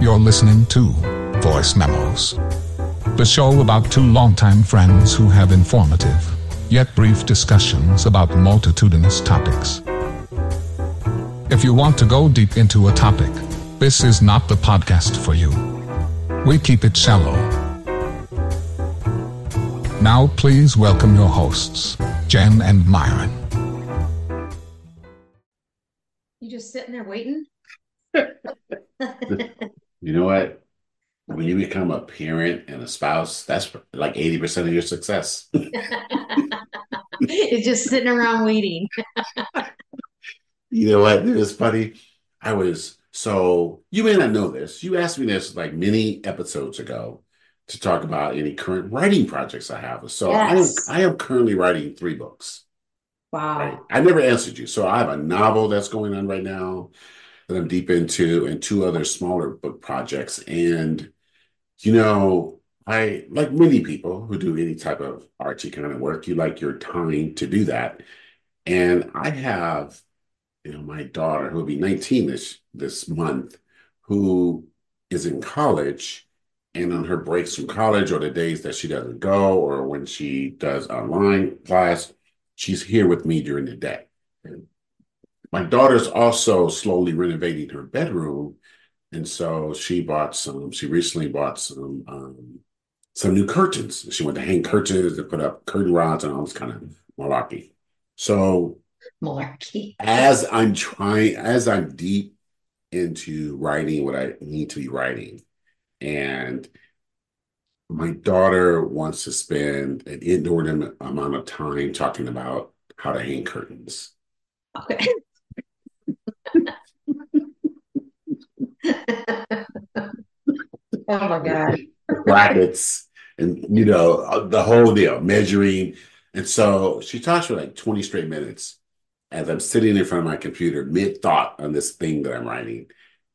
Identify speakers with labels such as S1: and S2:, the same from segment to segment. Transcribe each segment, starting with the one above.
S1: You're listening to Voice Memos, the show about two longtime friends who have informative, yet brief discussions about multitudinous topics. If you want to go deep into a topic, this is not the podcast for you. We keep it shallow. Now, please welcome your hosts, Jenn and Myron.
S2: You just sitting there waiting?
S3: You know what? When you become a parent and a spouse, that's like 80% of your success.
S2: it's just sitting around waiting.
S3: You know what? It was funny. I was so you may not know this. You asked me this like many episodes ago to talk about any current writing projects I have. So
S2: Yes.
S3: I am I am currently writing three books.
S2: Wow.
S3: Right. I never answered you. So I have a novel that's going on right now that I'm deep into, and two other smaller book projects. And, you know, I, like many people who do any type of artsy kind of work, you like your time to do that. And I have, you know, my daughter who will be 19 this this month, who is in college. And on her breaks from college or the days that she doesn't go, or when she does online class, she's here with me during the day. My daughter's also slowly renovating her bedroom, and so she bought some. She recently bought some um, some new curtains. She went to hang curtains and put up curtain rods and all this kind of malarkey. So
S2: Malarkey.
S3: as I'm trying, as I'm deep into writing what I need to be writing, and my daughter wants to spend an inordinate amount of time talking about how to hang curtains.
S2: Okay. Oh my God.
S3: brackets and you know uh, the whole deal measuring and so she talks for like 20 straight minutes as i'm sitting in front of my computer mid-thought on this thing that i'm writing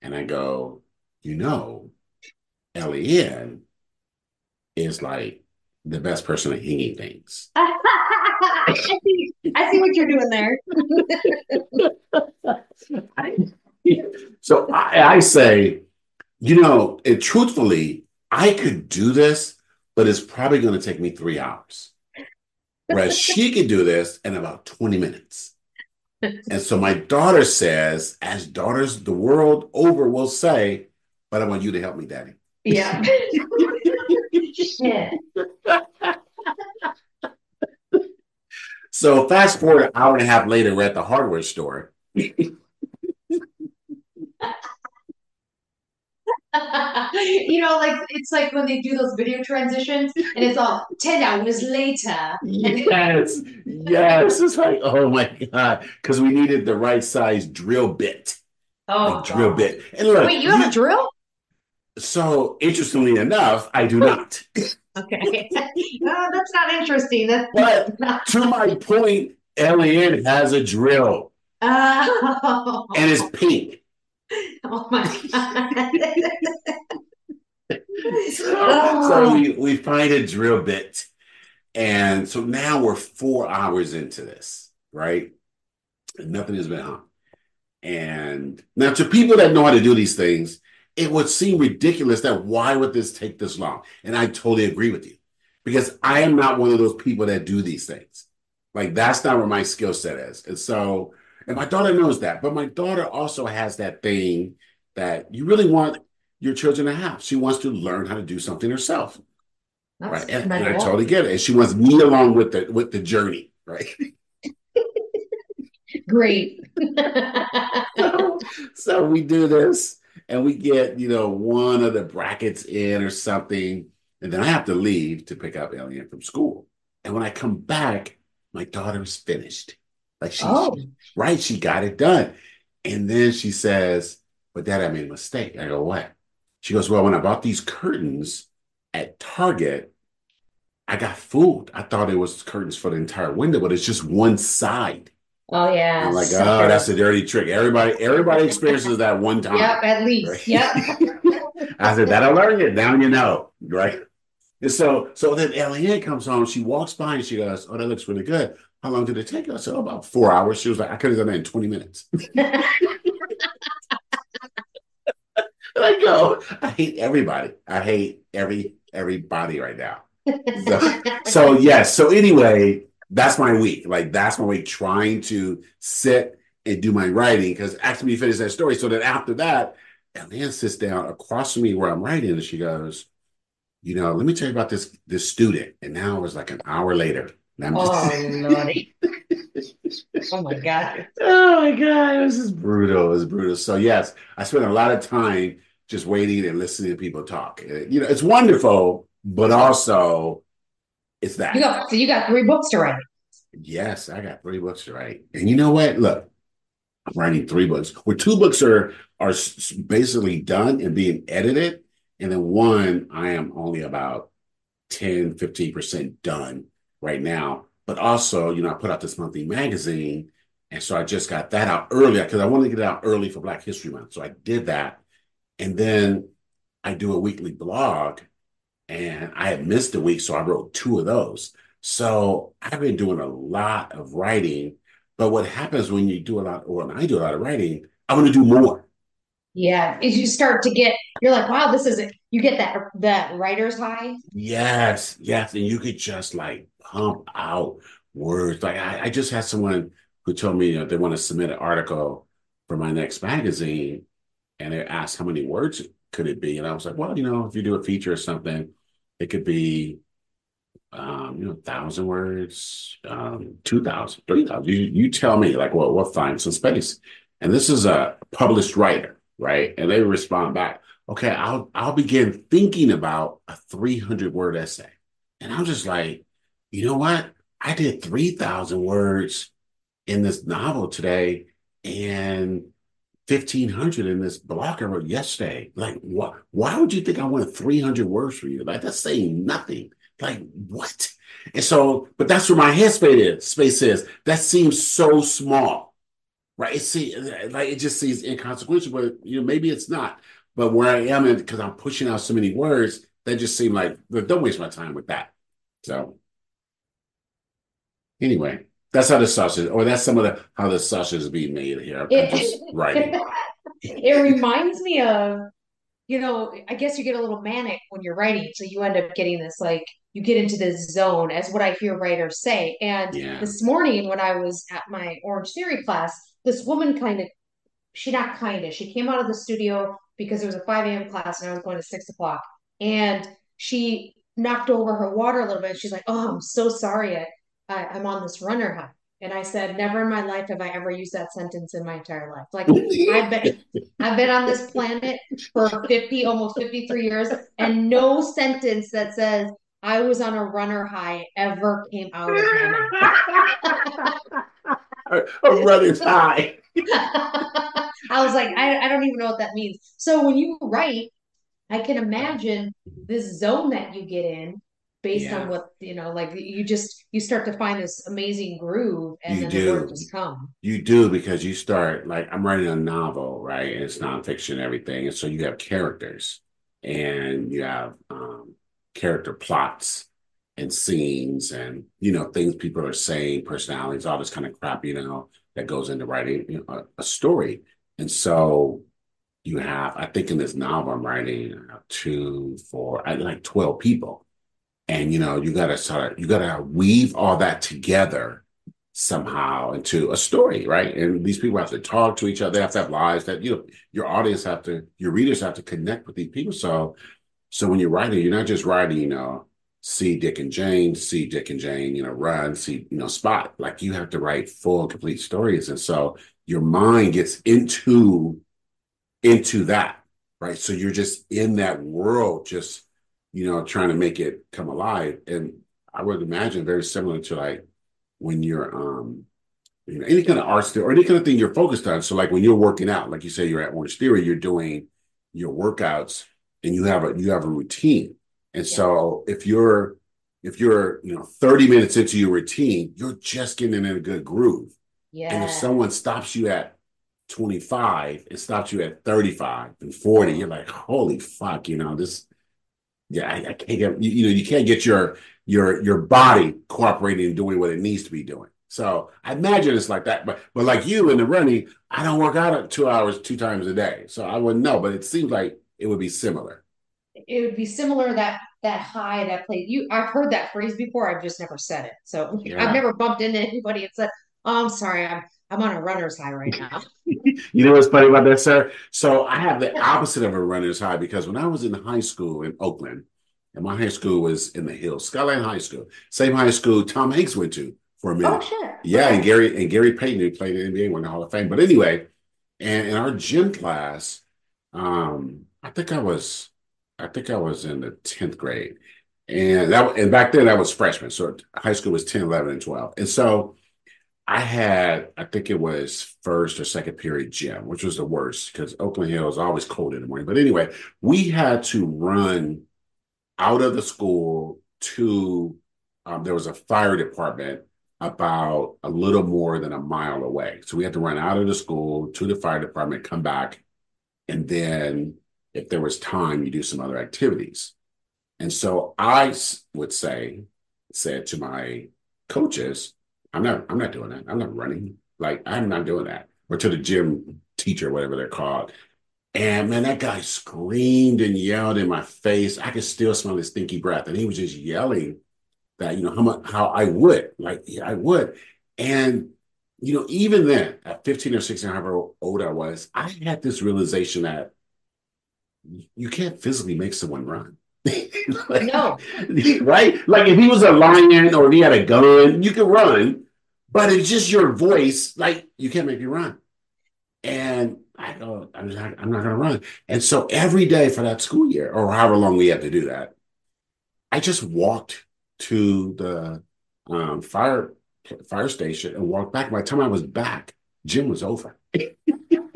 S3: and i go you know len is like the best person at hanging things
S2: I see, I see what you're doing there.
S3: so I, I say you know and truthfully i could do this but it's probably going to take me three hours whereas she could do this in about 20 minutes and so my daughter says as daughters the world over will say but i want you to help me daddy
S2: Yeah. Shit.
S3: so fast forward an hour and a half later we're at the hardware store
S2: you know, like it's like when they do those video transitions and it's all 10 hours later.
S3: yes yes it's like oh my god because we needed the right size drill bit
S2: Oh,
S3: like drill bit and look
S2: Wait, you have a drill?
S3: so interestingly enough i do not
S2: Okay. no, that's not interesting. That's
S3: But-
S2: not.
S3: to my point Elian has a drill
S2: Oh,
S3: and it's pink
S2: oh my God.
S3: so, so we, we find a drill bit and so now we're four hours into this right? And nothing has been on. And now to people that know how to do these things it would seem ridiculous that why would this take this long? And i totally agree with you because i am not one of those people that do these things. Like that's not where my skill set is. And so and my daughter knows that but my daughter also has that thing that you really want your children to have. She wants to learn how to do something herself
S2: That's
S3: right? And, and i totally get it. And she wants me along with the with the journey right?
S2: Great.
S3: so, so we do this and we get you know one of the brackets in or something and then i have to leave to pick up Elian from school. And when i come back my daughter's finished like she
S2: Oh.
S3: right she got it done and then she says but dad i made a mistake i go what she goes well when i bought these curtains at target i got fooled i thought it was curtains for the entire window but it's just one side
S2: Oh yeah.
S3: I'm like,
S2: sucker.
S3: oh, that's a dirty trick. Everybody, everybody experiences that one time.
S2: Yep, at least.
S3: Right.
S2: Yep.
S3: I said, that'll learn you. Now you know, right? And so, so then Eliane comes home. She walks by and she goes, "Oh, that looks really good. How long did it take?" I said, oh, "About four hours." She was like, "I could have done that in twenty minutes." and I go, I hate everybody. I hate every everybody right now. So, so yes. So anyway, that's my week. Like that's my week trying to sit and do my writing because after we finish that story. So then after that, Elaine sits down across from me where I'm writing, and she goes, "You know, let me tell you about this this student." And now it was like an hour later. I'm
S2: Oh,
S3: just,
S2: lordy. Oh my God.
S3: oh my god, this is brutal. It was brutal. So yes, I spent a lot of time just waiting and listening to people talk. You know, it's wonderful, but also it's that.
S2: You got so you got three books to write.
S3: Yes, I got three books to write. And you know what? Look, I'm writing three books. Where two books are are basically done and being edited, and then one I am only about 10, 15% done right now. But also, you know, I put out this monthly magazine, and so I just got that out early because I wanted to get it out early for Black History Month. So I did that. And then I do a weekly blog, and I had missed a week, so I wrote two of those. So I've been doing a lot of writing, but what happens when you do a lot, or when I do a lot of writing, I want to do more.
S2: Yeah, as you start to get, you're like, wow, this is you get that that writer's high.
S3: Yes, yes, and you could just like pump out words. Like I, I just had someone who told me you know, they want to submit an article for my next magazine, and they asked how many words could it be, and I was like, well, you know, if you do a feature or something, it could be um, you know, thousand words, um, two thousand, three thousand. You you tell me, like, well, we'll find some space. And this is a published writer, right? And they respond back, okay, I'll I'll begin thinking about a 300 word essay. And I'm just like, you know what? I did 3,000 words in this novel today and 1500 in this blog I wrote yesterday. Like, what? Why would you think I wanted 300 words for you? Like, that's saying nothing. Like, what? And so, but that's where my headspace is. Space is that seems so small, right? It see, like it just seems inconsequential, but you know, maybe it's not. But where I am, because I'm pushing out so many words, that just seem like don't waste my time with that. So, anyway, that's how the sausage, or that's some of the how the sausage is being made here. I'm writing.
S2: It reminds me of, you know, I guess you get a little manic when you're writing, so you end up getting this like you get into this zone, as what I hear writers say. And
S3: Yeah.
S2: this morning when I was at my Orange Theory class, this woman kind of, she not kind of, she came out of the studio because it was a 5 a.m. class and I was going to six o'clock. And she knocked over her water a little bit. She's like, Oh, I'm so sorry. I, I, I'm on this runner high. And I said, Never in my life have I ever used that sentence in my entire life. Like, I've been, I've been on this planet for 50, almost 53 years, and no sentence that says I was on a runner high ever came out of my mouth.
S3: I'm running high.
S2: I was like, I, I don't even know what that means. So when you write, I can imagine this zone that you get in based
S3: Yeah.
S2: on what, you know, like you just, you start to find this amazing groove and
S3: You
S2: then the words
S3: do.
S2: just come.
S3: You do because you start like I'm writing a novel, right? And it's nonfiction, everything. And so you have characters and you have um, character plots and scenes and you know things people are saying, personalities, all this kind of crap, you know, that goes into writing you know, a, a story. And so you have, I think in this novel I'm writing two, four, I like 12 people. And you know, you gotta sort of you gotta weave all that together somehow into a story, right? And these people have to talk to each other. They have to have lives that you know your audience have to, your readers have to connect with these people. So, so when you're writing, you're not just writing, you know, see Dick and Jane, see Dick and Jane, you know, run, see, you know, spot. Like you have to write full, complete stories, and so your mind gets into into that, right? So you're just in that world, just you know, trying to make it come alive. And I would imagine very similar to like when you're um you know any kind of art still or any kind of thing you're focused on. So like when you're working out, like you say you're at Orange Theory, you're doing your workouts and you have a you have a routine. And so if you're if you're you know 30 minutes into your routine, you're just getting in a good groove.
S2: Yeah.
S3: And if someone stops you at 25 and stops you at 35 and 40, you're like, holy fuck, you know, this yeah, I, I can't get you, you know, you can't get your your your body cooperating and doing what it needs to be doing. So I imagine it's like that. But but like you in the running, I don't work out at two hours two times a day. So I wouldn't know. But it seems like it would be similar.
S2: It would be similar that that high that played you. I've heard that phrase before. I've just never said it. So
S3: Yeah.
S2: I've never bumped into anybody and said, "Oh, I'm sorry, I'm I'm on a runner's high right now."
S3: You know what's funny about that, sir? So I have the opposite of a runner's high because when I was in high school in Oakland, and my high school was in the hills, Skyline High School, same high school Tom Hanks went to for a minute.
S2: oh shit.
S3: Yeah, and Gary and Gary Payton who played in the NBA won the Hall of Fame. But anyway, and in our gym class, um, I think I was, I think I was in the tenth grade, and that and back then I was freshman, so high school was 10, 11, and twelve, and so I had, I think it was first or second period gym, which was the worst because Oakland Hill is always cold in the morning. But anyway, we had to run out of the school to um, there was a fire department about a little more than a mile away. So we had to run out of the school to the fire department, come back, and then if there was time, you do some other activities. And so I would say, said to my coaches, I'm not, I'm not doing that. I'm not running. Like I'm not doing that. Or to the gym teacher, whatever they're called. And man, that guy screamed and yelled in my face. I could still smell his stinky breath. And he was just yelling that, you know, how much how I would, like, yeah, I would. And, you know, even then, at 15 or 16, however old I was, I had this realization that you can't physically make someone run. Like,
S2: No.
S3: right? Like if he was a lion or if he had a gun, you could run, but it's just your voice, like you can't make me run. And I go, I'm not, I'm not gonna run. And so every day for that school year, or however long we had to do that, I just walked to the um, fire fire station and walked back. By the time I was back, gym was over.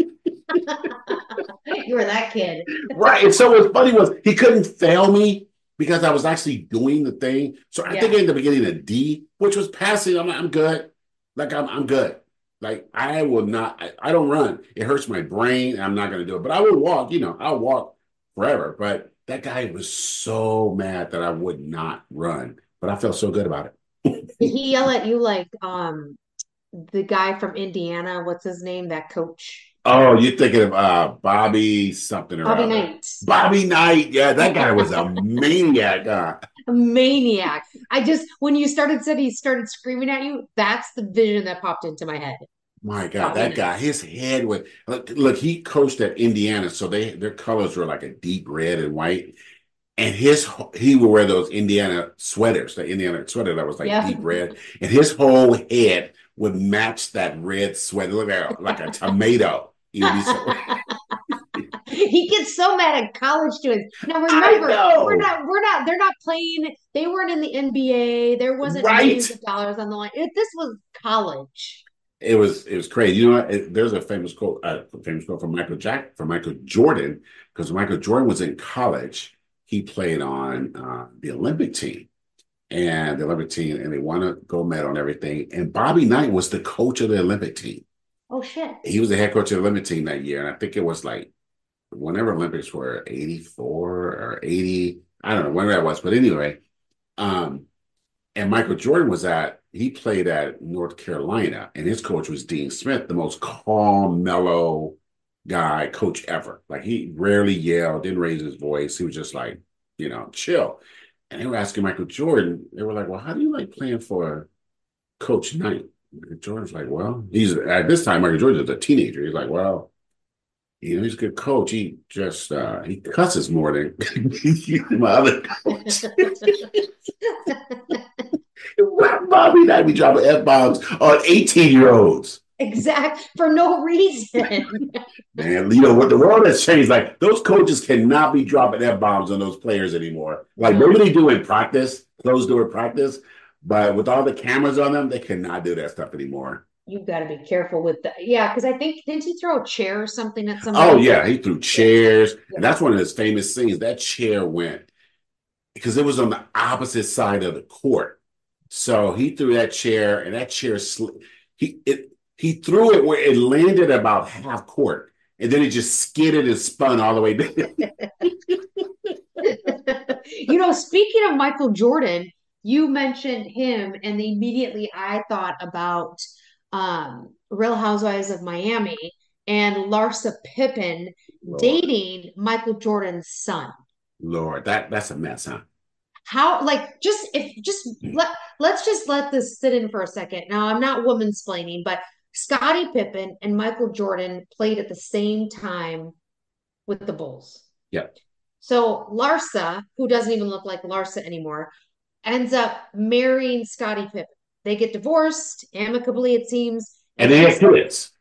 S2: you were that kid.
S3: Right. And so what's funny was he couldn't fail me because I was actually doing the thing. So I think
S2: Yeah.
S3: I ended up getting a D, which was passing. I'm like, I'm good. Like I'm I'm good. Like I will not I, I don't run. It hurts my brain. and I'm not gonna do it. But I will walk, you know, I'll walk forever. But that guy was so mad that I would not run. But I felt so good about it.
S2: Did he yell at you like um the guy from Indiana? What's his name? That coach,
S3: Oh, you're thinking of uh Bobby something or
S2: Bobby
S3: other.
S2: Knight.
S3: Bobby Knight. Yeah, that guy was a maniac. huh?
S2: A maniac. I just when you started said he started screaming at you, that's the vision that popped into my head.
S3: My God,
S2: Bobby
S3: that
S2: Knight.
S3: guy, his head was look, look, he coached at Indiana, so they their colors were like a deep red and white. And his he would wear those Indiana sweaters, the Indiana sweater that was like
S2: Yeah.
S3: deep red, and his whole head would match that red sweater, look like a, like a tomato. He would be so-
S2: he gets so mad at college students. Now remember, we're not we're not they're not playing, they weren't in the NBA, there wasn't
S3: Right.
S2: millions of dollars on the line. It, this was college.
S3: it was it was crazy. You know, what? It, there's a famous quote, uh, famous quote from Michael Jack from Michael Jordan, because Michael Jordan was in college. He played on uh, the Olympic team, and the Olympic team, and they won a gold medal and everything. And Bobby Knight was the coach of the Olympic team.
S2: Oh shit.
S3: He was the head coach of the Olympic team that year, and I think it was like whenever Olympics were 84 or 80, I don't know when that was, but anyway, um, and Michael Jordan was at, he played at North Carolina, and his coach was Dean Smith, the most calm, mellow guy, coach ever. Like he rarely yelled, didn't raise his voice. He was just like, you know, chill. And they were asking Michael Jordan, they were like, well, how do you like playing for Coach Knight? Michael Jordan's like, well, he's at this time, Michael Jordan's a teenager. He's like, well, you know, he's a good coach. He just uh he cusses more than my other coach. Bobby Knight be dropping F bombs on 18 year olds.
S2: exact for no reason.
S3: Man, you know what the world has changed. Like those coaches cannot be dropping F bombs on those players anymore. Like
S2: No.
S3: maybe they do in practice, closed door practice, but with all the cameras on them, they cannot do that stuff anymore.
S2: You've got to be careful with the yeah, because I think didn't he throw a chair or something at somebody?
S3: Oh yeah, he threw chairs, and that's one of his famous scenes. That chair went because it was on the opposite side of the court. So he threw that chair, and that chair sli- he it he threw it where it landed about half court, and then it just skidded and spun all the way down.
S2: you know, speaking of Michael Jordan, you mentioned him, and immediately I thought about um, Real Housewives of Miami and Larsa Pippen
S3: Lord.
S2: dating Michael Jordan's son.
S3: Lord, that that's a mess, huh?
S2: How like just if just
S3: Hmm.
S2: let let's just let this sit in for a second. Now I'm not woman splaining, but Scottie Pippen and Michael Jordan played at the same time with the Bulls.
S3: Yep.
S2: So Larsa, who doesn't even look like Larsa anymore, ends up marrying Scottie Pippen. They get divorced amicably, it seems.
S3: And they had kids.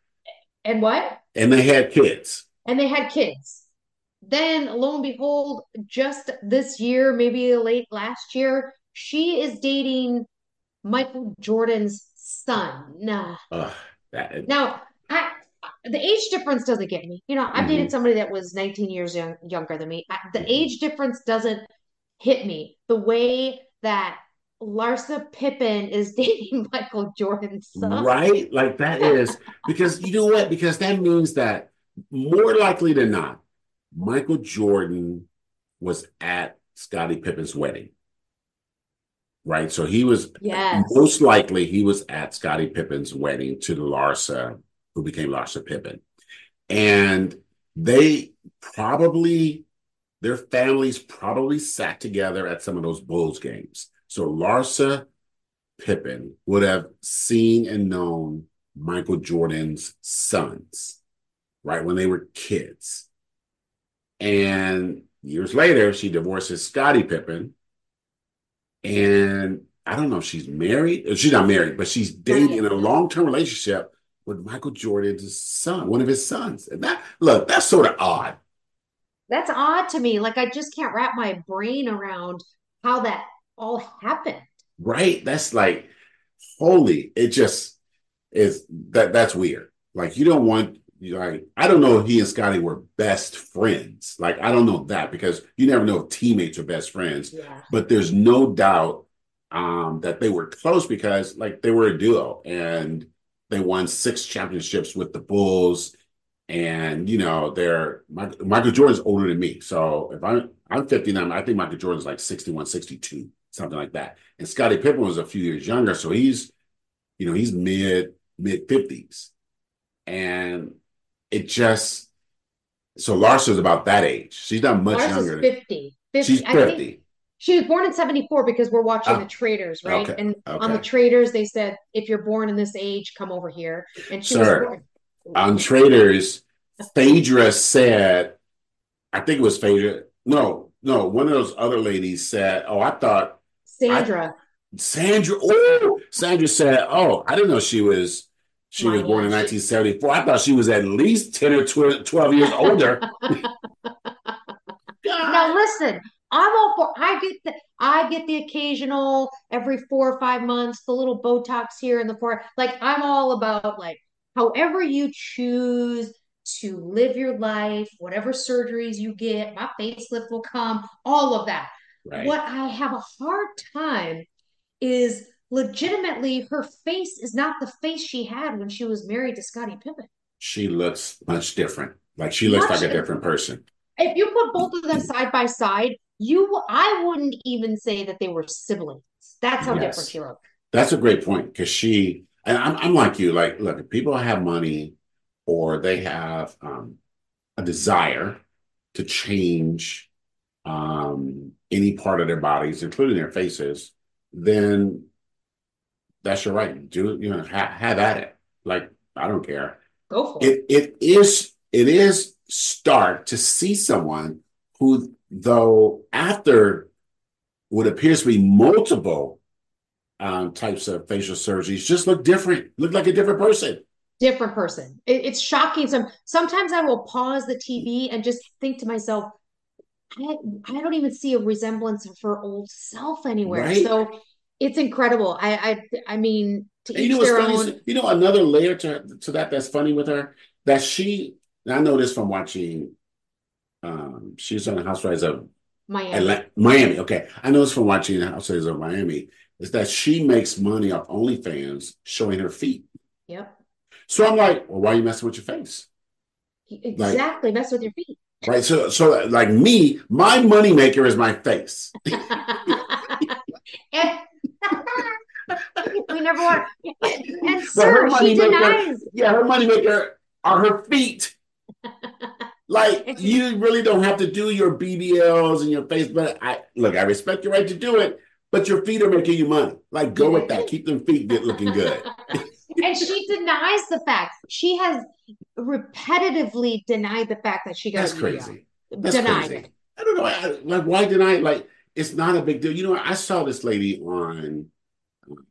S2: And what?
S3: And they had kids.
S2: And they had kids. Then, lo and behold, just this year, maybe late last year, she is dating Michael Jordan's son. Nah.
S3: That,
S2: Now, I, the age difference doesn't get me. You know, I've
S3: Mhm.
S2: dated somebody that was 19 years young, younger than me. I, the age difference doesn't hit me the way that Larsa Pippen is dating Michael Jordan's son.
S3: right? Like that is because you know what? Because that means that more likely than not, Michael Jordan was at Scottie Pippen's wedding. Right. So he was
S2: Yes.
S3: most likely he was at Scottie Pippen's wedding to Larsa, who became Larsa Pippen. And they probably, their families probably sat together at some of those Bulls games. So Larsa Pippen would have seen and known Michael Jordan's sons, right, when they were kids. And years later, she divorces Scottie Pippen. And I don't know if she's married. uh, She's not married, but she's dating in a long-term relationship with Michael Jordan's son, one of his sons. And that look, that's sort of odd.
S2: That's odd to me. Like, I just can't wrap my brain around how that all happened.
S3: right? That's like holy. It just is that that's weird. Like you don't want like I don't know if he and Scottie were best friends. Like I don't know that because you never know if teammates are best friends.
S2: Yeah.
S3: But there's no doubt um, that they were close because like they were a duo and they won six championships with the Bulls. And you know, they're Michael, Michael Jordan's older than me. So if I'm I'm 59, I think Michael Jordan's like 61, 62, something like that. And Scottie Pippen was a few years younger, so he's, you know, he's mid mid 50s. And it just so Larsa's about that age. She's not much younger.
S2: is 50. 50.
S3: She's
S2: I think
S3: 50.
S2: she was born in 74 because we're watching
S3: Ah,
S2: the Traitors, right?
S3: okay,
S2: And on the Traitors, they said, if you're born in this age, come over here. And she was born.
S3: On Traitors, Phaedra said, I think it was Phaedra. No, no, one of those other ladies said, Oh, I thought
S2: Sandra.
S3: Sandra. Oh, Sandra said, "Oh, I didn't know she was she was
S2: My
S3: born in 1974. I thought she was at least 10 or 12, 12 years older."
S2: Now listen, I'm all for I get the I get the occasional every four or five months, the little Botox here and the four. Like I'm all about like however you choose to live your life, whatever surgeries you get, my facelift will come, all of that.
S3: Right.
S2: What I have a hard time is legitimately her face is not the face she had when she was married to Scottie Pippen.
S3: She looks much different. Like she looks
S2: Much-
S3: like a different person.
S2: If you put both of them side by side, you I wouldn't even say that they were siblings. That's how
S3: Yes.
S2: different she looked.
S3: That's a great point because she and I'm I'm like you. Like, look, if people have money or they have um, a desire to change um, any part of their bodies, including their faces, then that's your right. Do it, you know? Ha- have at it. Like, I don't care.
S2: Go for it.
S3: It it is it is stark to see someone who, though after what appears to be multiple um, types of facial surgeries, just look different, look like a different person.
S2: Different person. It- it's shocking. Some sometimes I will pause the TV and just think to myself, I I don't even see a resemblance of her old self anywhere.
S3: Right.
S2: So it's incredible. I I I mean to
S3: you know what's
S2: their
S3: funny?
S2: own.
S3: You know another layer to to that that's funny with her that she. I know this from watching. Um, she's on the Housewives of
S2: Miami.
S3: Atla- Miami. Okay, I know this from watching the Housewives of Miami. Is that she makes money off OnlyFans showing her feet?
S2: Yep.
S3: So I'm like, well, why are you messing with your face?
S2: Exactly. Mess with your feet.
S3: Right. So, so like me, my moneymaker is my face.
S2: and we never want. And, and
S3: But her
S2: sir, she denies.
S3: Yeah, her moneymaker are her feet. like you really don't have to do your BBLs and your face, but I look, I respect your right to do it, but your feet are making you money. Like go with that. Keep them feet looking good.
S2: and she denies the fact. She has repetitively denied the fact that she got
S3: That's crazy. That's
S2: denied
S3: crazy.
S2: it.
S3: I don't know. I, like, why deny it? Like, it's not a big deal. You know, I saw this lady on,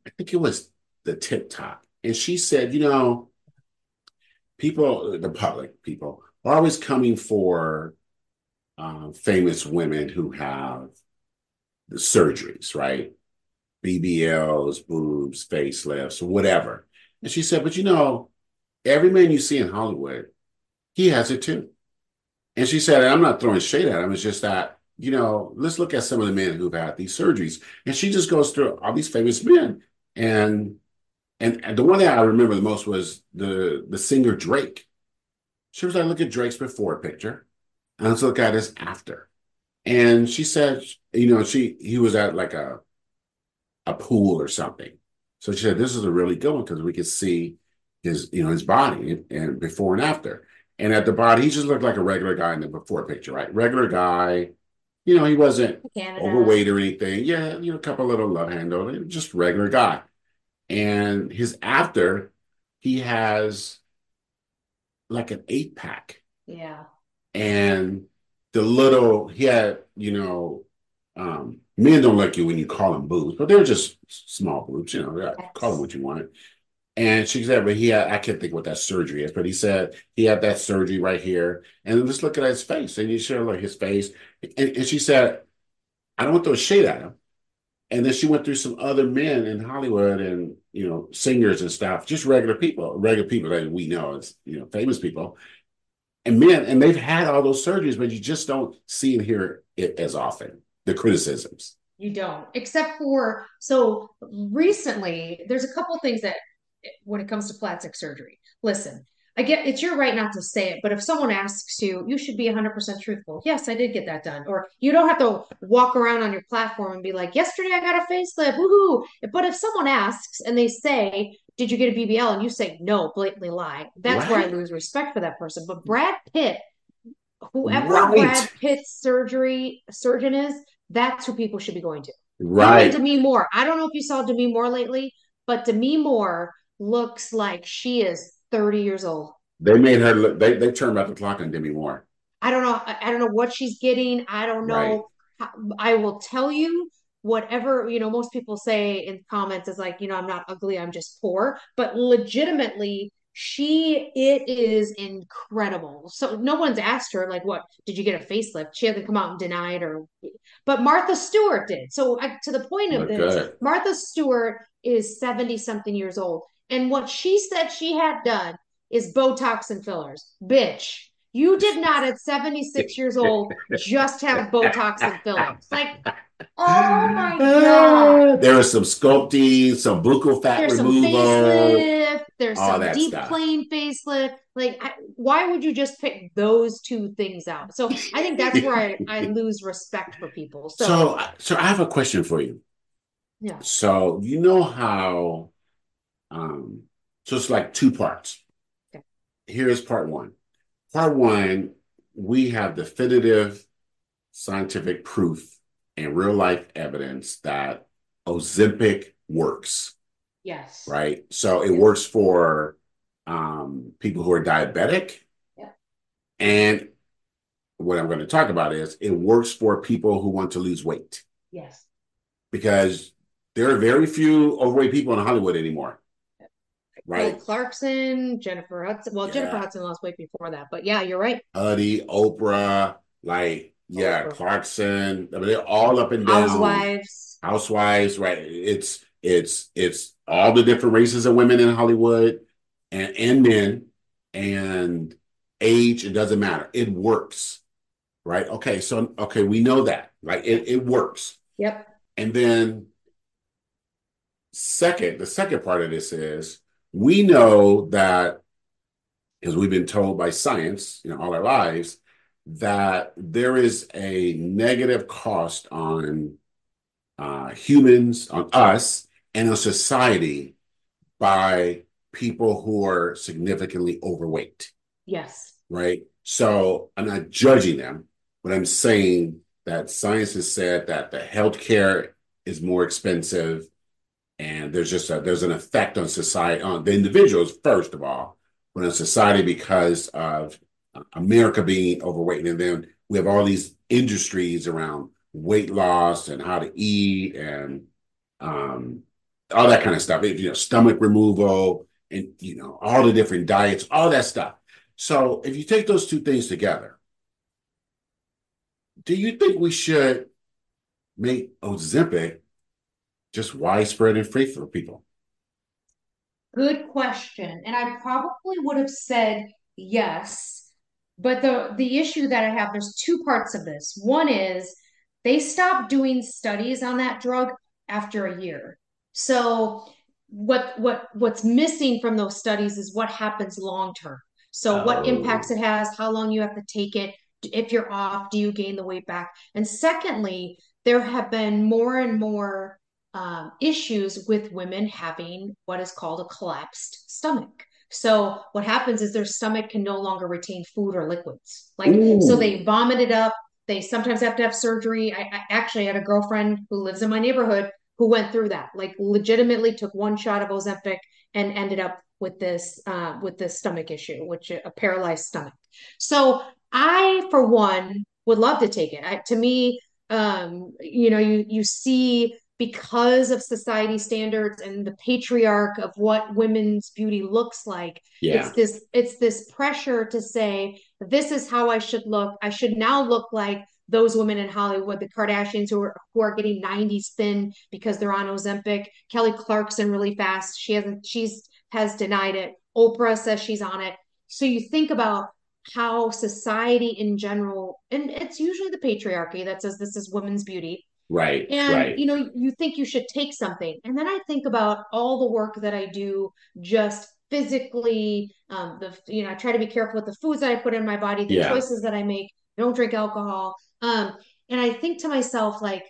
S3: I think it was the TikTok, and she said, you know, people, the public people, are always coming for um, famous women who have the surgeries, right? BBLs, boobs, facelifts, whatever. And she said, but you know, every man you see in Hollywood, he has it too. And she said, I'm not throwing shade at him. It's just that, you know, let's look at some of the men who've had these surgeries. And she just goes through all these famous men. And and, and the one that I remember the most was the the singer Drake. She was like, look at Drake's before picture, and let's look at his after. And she said, you know, she he was at like a a pool or something. So she said, this is a really good one because we could see his, you know, his body and before and after. And at the body, he just looked like a regular guy in the before picture, right? Regular guy. You know, he wasn't
S2: Canada.
S3: overweight or anything. Yeah, you know, a couple little love handles, just regular guy. And his after, he has like an eight pack.
S2: Yeah.
S3: And the little, he had, you know, um, men don't like you when you call them boobs, but they're just small boobs, you know, call them what you want. And she said, but he had, I can't think what that surgery is, but he said he had that surgery right here. And just look at his face. And you show like his face. And, and she said, I don't want to throw shade at him. And then she went through some other men in Hollywood and, you know, singers and stuff, just regular people, regular people that we know as, you know, famous people. And men, and they've had all those surgeries, but you just don't see and hear it as often, the criticisms.
S2: You don't, except for so recently, there's a couple things that when it comes to plastic surgery. Listen, I get it's your right not to say it, but if someone asks you, you should be 100% truthful. Yes, I did get that done. Or you don't have to walk around on your platform and be like, yesterday I got a facelift, woohoo. But if someone asks and they say, did you get a BBL? And you say, no, blatantly lie, that's right. where I lose respect for that person. But Brad Pitt, whoever right. Brad Pitt's surgery surgeon is, that's who people should be going to.
S3: Right.
S2: Demi Moore. I don't know if you saw Demi Moore lately, but Demi Moore looks like she is 30 years old.
S3: They made her look, they, they turned back the clock on Demi Moore.
S2: I don't know. I, I don't know what she's getting. I don't know. Right. I will tell you whatever, you know, most people say in comments is like, you know, I'm not ugly, I'm just poor. But legitimately, she it is incredible. So no one's asked her like, what did you get a facelift? She hasn't come out and denied or, but Martha Stewart did. So I, to the point of this. Martha Stewart is seventy something years old, and what she said she had done is Botox and fillers. Bitch, you did not at 76 years old just have Botox and fillers. Like, oh my God.
S3: There was some sculpting, some buccal fat
S2: There's
S3: removal.
S2: Some facelift, there's some deep stuff. plane facelift. Like, I, why would you just pick those two things out? So I think that's where I, I lose respect for people. So,
S3: so, so I have a question for you.
S2: Yeah.
S3: So you know how um so it's like two parts.
S2: Okay.
S3: Here's part one. Part one, we have definitive scientific proof and real life evidence that Ozempic works.
S2: Yes.
S3: Right. So it works for um, people who are diabetic.
S2: Yeah.
S3: And what I'm going to talk about is it works for people who want to lose weight.
S2: Yes.
S3: Because there are very few overweight people in Hollywood anymore. Right.
S2: Bill Clarkson, Jennifer Hudson. Well, yeah. Jennifer Hudson lost weight before that, but yeah, you're right.
S3: Huddy, Oprah, like yeah. Clarkson. I mean, they're all up and down.
S2: Housewives.
S3: Housewives, right? It's it's it's all the different races of women in Hollywood and and men and age. It doesn't matter. It works, right? Okay, so okay, we know that, right? It it works.
S2: Yep.
S3: And then second, the second part of this is we know that, because we've been told by science, you know, all our lives, that there is a negative cost on uh, humans, on us, and on society by people who are significantly overweight.
S2: Yes.
S3: Right. So I'm not judging them, but I'm saying that science has said that the healthcare is more expensive and there's just a there's an effect on society on the individuals first of all but on society because of america being overweight and then we have all these industries around weight loss and how to eat and um, all that kind of stuff you know stomach removal and you know all the different diets all that stuff so if you take those two things together do you think we should make ozempic just widespread and free for people?
S2: Good question. And I probably would have said yes. But the the issue that I have, there's two parts of this. One is they stopped doing studies on that drug after a year. So what what what's missing from those studies is what happens long term. So oh. what impacts it has, how long you have to take it, if you're off, do you gain the weight back? And secondly, there have been more and more um, issues with women having what is called a collapsed stomach. So what happens is their stomach can no longer retain food or liquids. Like Ooh. so they vomit it up. They sometimes have to have surgery. I, I actually had a girlfriend who lives in my neighborhood who went through that. Like legitimately took one shot of Ozempic and ended up with this uh, with this stomach issue, which a paralyzed stomach. So I, for one, would love to take it. I, to me, um, you know, you you see because of society standards and the patriarch of what women's beauty looks like yeah. it's this it's this pressure to say this is how i should look. I should now look like those women in hollywood the kardashians who are who are getting 90s thin because they're on ozempic. Kelly clarkson really fast. She hasn't she's has denied it. Oprah says she's on it. So you think about how society in general and it's usually the patriarchy that says this is women's beauty
S3: Right.
S2: And
S3: right.
S2: you know, you think you should take something. And then I think about all the work that I do just physically. Um, the you know, I try to be careful with the foods that I put in my body, the yeah. choices that I make. I don't drink alcohol. Um, and I think to myself, like,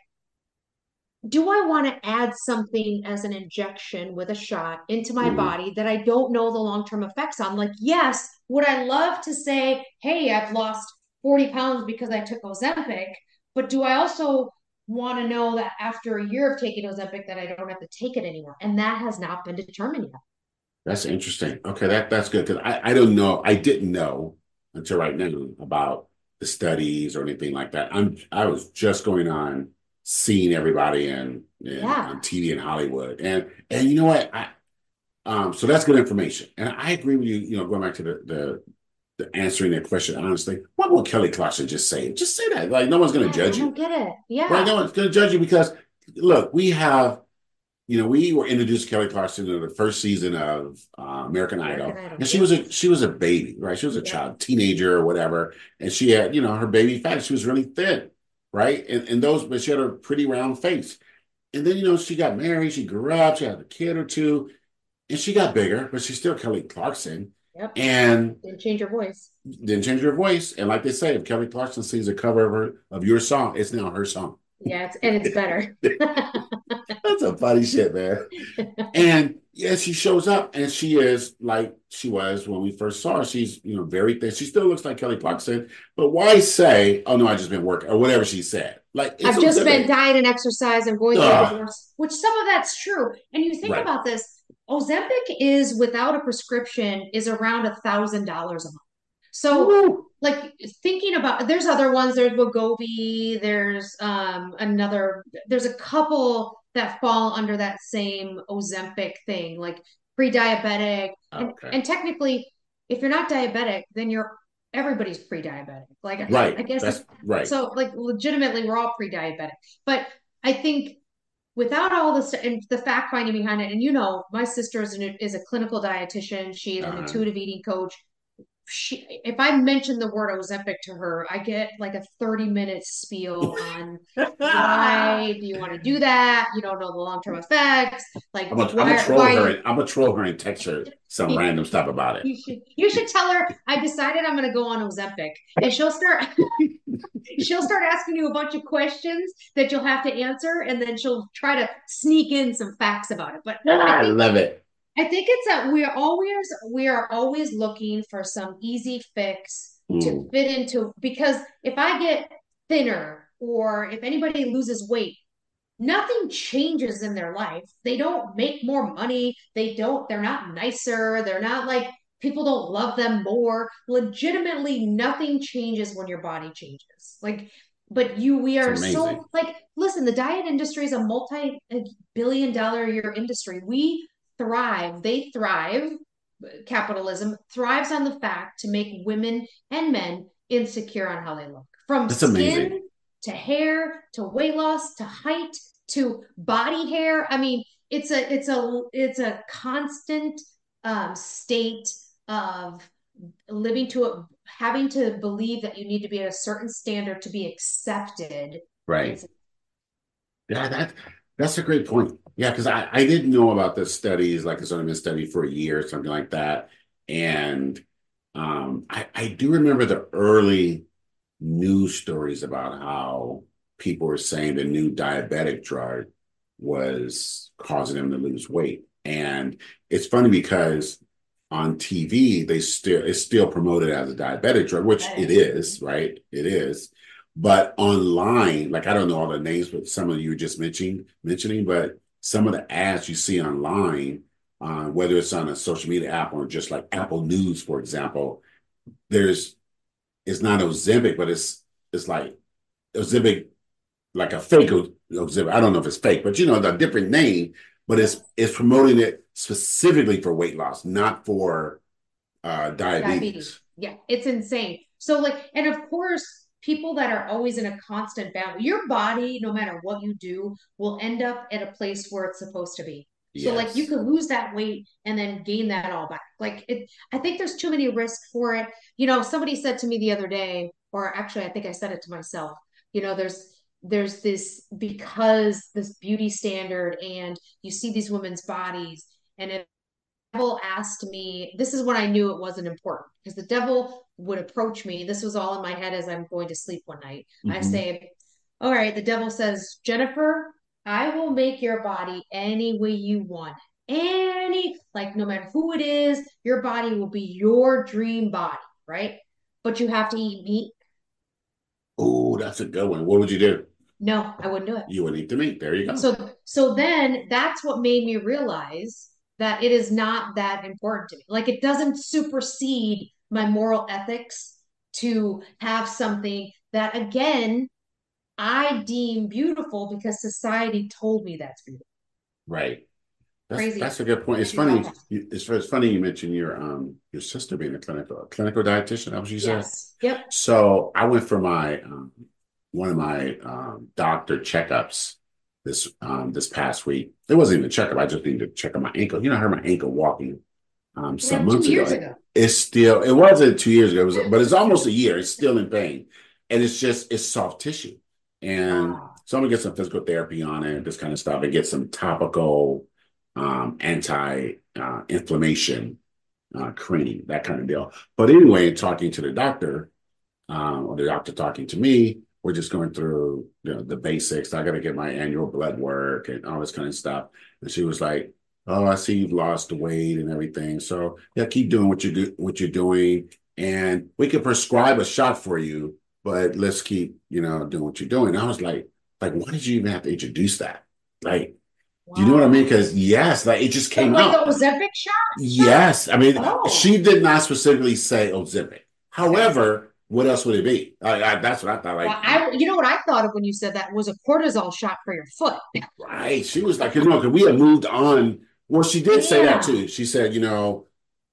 S2: do I want to add something as an injection with a shot into my mm. body that I don't know the long term effects on? Like, yes, would I love to say, hey, I've lost 40 pounds because I took Ozempic, but do I also want to know that after a year of taking Ozempic that I don't have to take it anymore. And that has not been determined yet.
S3: That's interesting. Okay, that that's good because I, I don't know. I didn't know until right now about the studies or anything like that. I'm I was just going on seeing everybody in, in yeah. on TV in Hollywood. And and you know what? I um so that's good information. And I agree with you, you know, going back to the the the answering that question honestly, why won't Kelly Clarkson just say it? Just say that. Like no one's going to judge you.
S2: I don't get it. Yeah.
S3: Right. No one's going to judge you because look, we have, you know, we were introduced to Kelly Clarkson in the first season of uh, American, Idol, Idol, and she was a she was a baby, right? She was a yeah. child, teenager or whatever, and she had, you know, her baby fat. She was really thin, right? And and those, but she had a pretty round face. And then you know she got married, she grew up, she had a kid or two, and she got bigger, but she's still Kelly Clarkson.
S2: Yep.
S3: And
S2: didn't change your voice.
S3: Didn't change your voice. And like they say, if Kelly Clarkson sees a cover of her of your song, it's now her song.
S2: Yeah, it's, and it's better.
S3: That's a funny shit, man. and yeah, she shows up and she is like she was when we first saw her. She's you know very thin. She still looks like Kelly Clarkson. But why say, oh no, I just been working or whatever she said? Like
S2: I've just been diet and exercise and going through uh, divorce, which some of that's true. And you think right. about this Ozempic is without a prescription is around a thousand dollars a month. So Ooh. like thinking about there's other ones, there's Wegovy, there's um another there's a couple that fall under that same Ozempic thing, like pre-diabetic. Okay. And, and technically, if you're not diabetic, then you're everybody's pre-diabetic. Like
S3: right.
S2: I, I guess
S3: That's right.
S2: So like legitimately we're all pre-diabetic. But I think without all the st- and the fact finding behind it and you know my sister is, an, is a clinical dietitian she's uh-huh. an intuitive eating coach she if I mention the word Ozempic to her, I get like a 30 minute spiel on why do you want to do that? You don't know the long term effects. Like
S3: I'm gonna troll why, her. I'm gonna troll her and text her some you, random stuff about it.
S2: You should you should tell her I decided I'm gonna go on Ozempic, and she'll start she'll start asking you a bunch of questions that you'll have to answer, and then she'll try to sneak in some facts about it. But
S3: I, I love it.
S2: I think it's that we're always we are always looking for some easy fix mm. to fit into because if I get thinner or if anybody loses weight, nothing changes in their life. They don't make more money. They don't, they're not nicer. They're not like people don't love them more. Legitimately, nothing changes when your body changes. Like, but you, we are so like, listen, the diet industry is a multi billion dollar a year industry. We thrive, they thrive. Capitalism thrives on the fact to make women and men insecure on how they look from That's skin amazing to hair to weight loss to height to body hair. I mean, it's a it's a it's a constant um, state of living to a having to believe that you need to be at a certain standard to be accepted.
S3: Right. Yeah, that that's a great point. Yeah, because I, I didn't know about the studies, like it's only been studied for a year or something like that. And um, I, I do remember the early news stories about how people were saying the new diabetic drug was causing them to lose weight. And it's funny because on TV, they still it's still promoted as a diabetic drug, which it is, right? It is. But online, like I don't know all the names, but some of you were just mentioning mentioning, but some of the ads you see online, uh, whether it's on a social media app or just like Apple News, for example, there's it's not Ozempic, but it's it's like Ozempic, like a fake Ozempic. I don't know if it's fake, but you know, the different name, but it's it's promoting it specifically for weight loss, not for uh, diabetes. diabetes.
S2: Yeah, it's insane. So like, and of course, people that are always in a constant battle, your body, no matter what you do, will end up at a place where it's supposed to be. So like you could lose that weight and then gain that all back. Like it I think there's too many risks for it. You know, somebody said to me the other day, or actually I think I said it to myself, you know, there's there's this because this beauty standard and you see these women's bodies and if the devil asked me this is when i knew it wasn't important because the devil would approach me this was all in my head as i'm going to sleep one night mm-hmm. i say all right the devil says jennifer I will make your body any way you want. Any, like, no matter who it is, your body will be your dream body, right? But you have to eat meat.
S3: Oh, that's a good one. What would you do?
S2: No, I wouldn't do it.
S3: You wouldn't eat the meat. There you go.
S2: So, so then that's what made me realize that it is not that important to me. Like, it doesn't supersede my moral ethics to have something that, again, I deem beautiful because society told me that's beautiful.
S3: Right. That's, Crazy. that's a good point. It's funny. It's, it's funny you mentioned your um your sister being a clinical a clinical dietitian. That was you said. Yes.
S2: Yep.
S3: So I went for my um, one of my um, doctor checkups this um this past week. It wasn't even a checkup. I just needed to check on my ankle. You know, I hurt my ankle walking um some months ago. ago. It's still. It wasn't two years ago. It was, but it's almost a year. It's still in pain, and it's just it's soft tissue. And wow. so I'm gonna get some physical therapy on it, this kind of stuff, and get some topical um, anti-inflammation uh, uh, cream, that kind of deal. But anyway, talking to the doctor, um, or the doctor talking to me, we're just going through you know the basics. I got to get my annual blood work and all this kind of stuff. And she was like, "Oh, I see you've lost weight and everything. So yeah, keep doing what you do, what you're doing, and we can prescribe a shot for you but let's keep, you know, doing what you're doing. I was like, like, why did you even have to introduce that? Like, wow. do you know what I mean? Because yes, like it just came like
S2: out. Ozempic shot?
S3: Yes. I mean, oh. she did not specifically say Ozempic. However, what else would it be? I, I, that's what I thought. Like,
S2: well, I, you know what I thought of when you said that was a cortisol shot for your foot.
S3: Right. She was like, you know, because we had moved on. Well, she did yeah. say that too. She said, you know,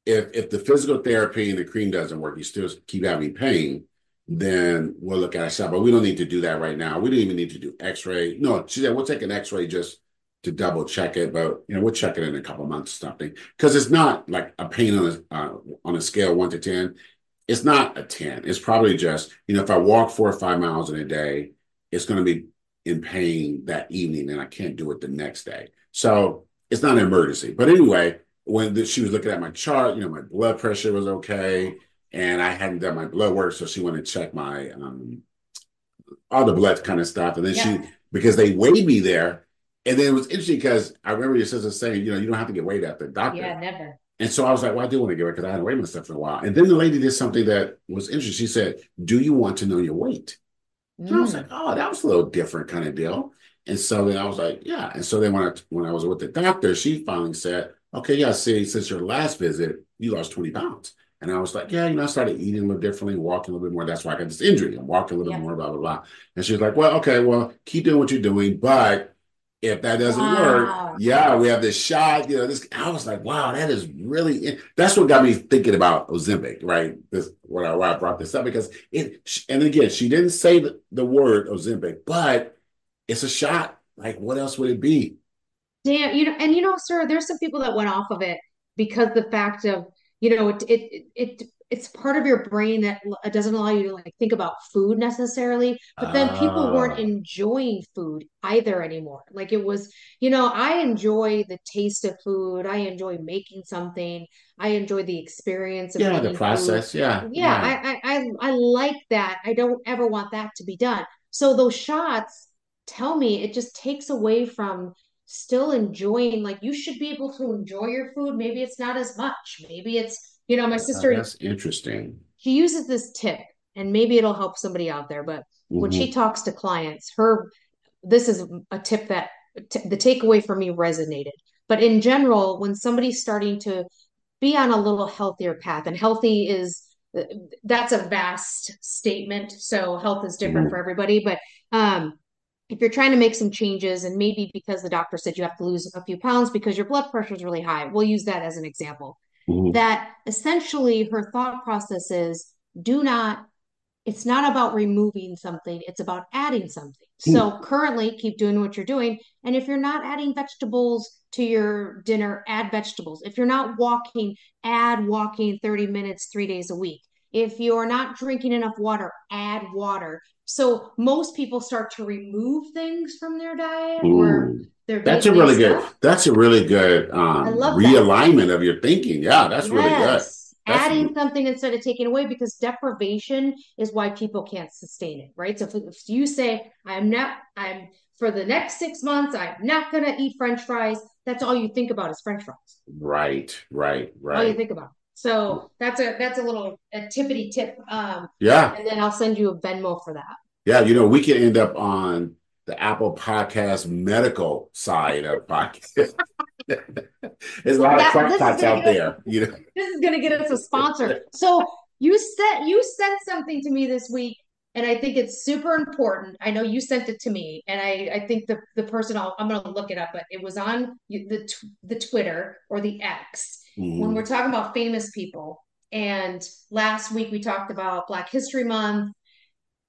S3: if if the physical therapy and the cream doesn't work, you still keep having pain then we'll look at shot. But we don't need to do that right now. We don't even need to do X-ray. No, she said we'll take an X-ray just to double check it, but you know we'll check it in a couple months something because it's not like a pain on a uh, on a scale one to ten. It's not a ten. It's probably just you know if I walk four or five miles in a day, it's going to be in pain that evening, and I can't do it the next day. So it's not an emergency. But anyway, when the, she was looking at my chart, you know my blood pressure was okay and I hadn't done my blood work, so she went and checked my um, all the blood kind of stuff, and then yeah. she because they weighed me there, and then it was interesting because I remember your sister saying, you know, you don't have to get weighed at the doctor.
S2: Yeah, never.
S3: And so I was like, well, I do want to get weighed because I hadn't weighed myself in a while. And then the lady did something that was interesting. She said, do you want to know your weight? Mm. And I was like, oh, that was a little different kind of deal. And so then I was like, yeah. And so then when I when I was with the doctor, she finally said, okay, yeah, see, since your last visit, you lost 20 pounds. And I was like, yeah, you know, I started eating a little differently, walking a little bit more. That's why I got this injury. I'm walking a little yeah. bit more, blah, blah, blah. And she was like, well, okay, well, keep doing what you're doing. But if that doesn't wow. work, yeah, we have this shot. You know, this. I was like, wow, that is really. That's what got me thinking about Ozempic, right? This what I, why I brought this up because it. And again, she didn't say the, the word Ozempic, but it's a shot. Like, what else would it be?
S2: Damn, you know, and you know, sir, there's some people that went off of it because the fact of you know it it it it's part of your brain that doesn't allow you to like think about food necessarily but then people weren't ah. enjoying food either anymore like it was you know i enjoy the taste of food i enjoy making something i enjoy the experience of
S3: yeah the process
S2: food.
S3: yeah
S2: yeah, yeah. I, I i like that i don't ever want that to be done so those shots tell me it just takes away from still enjoying like you should be able to enjoy your food maybe it's not as much maybe it's you know my sister
S3: that's interesting
S2: she uses this tip and maybe it'll help somebody out there but mm-hmm. when she mm-hmm. talks to clients her this is a tip that t- the takeaway for me resonated but in general when somebody's starting to be on a little healthier path and healthy is that's a vast statement so health is different mm-hmm. for everybody but um if you're trying to make some changes and maybe because the doctor said you have to lose a few pounds because your blood pressure is really high we'll use that as an example. Mm-hmm. that essentially her thought process is do not it's not about removing something it's about adding something. Mm. so currently keep doing what you're doing and if you're not adding vegetables to your dinner add vegetables. If you're not walking add walking 30 minutes 3 days a week. If you're not drinking enough water add water so most people start to remove things from their diet Ooh, or their
S3: that's a really stuff. good that's a really good um, realignment that. of your thinking. Yeah, that's yes. really good. That's
S2: Adding really... something instead of taking away because deprivation is why people can't sustain it, right? So if, if you say, I'm not, I'm for the next six months, I'm not gonna eat French fries, that's all you think about is French fries.
S3: Right, right, right.
S2: All you think about. So that's a that's a little a tippity tip. Um,
S3: yeah.
S2: And then I'll send you a Venmo for that.
S3: Yeah, you know, we can end up on the Apple Podcast medical side of podcast. There's a lot that, of crackpots out there. You know,
S2: this is going to get us a sponsor. So you said you sent something to me this week, and I think it's super important. I know you sent it to me, and I I think the the person i am going to look it up, but it was on the the Twitter or the X mm-hmm. when we're talking about famous people. And last week we talked about Black History Month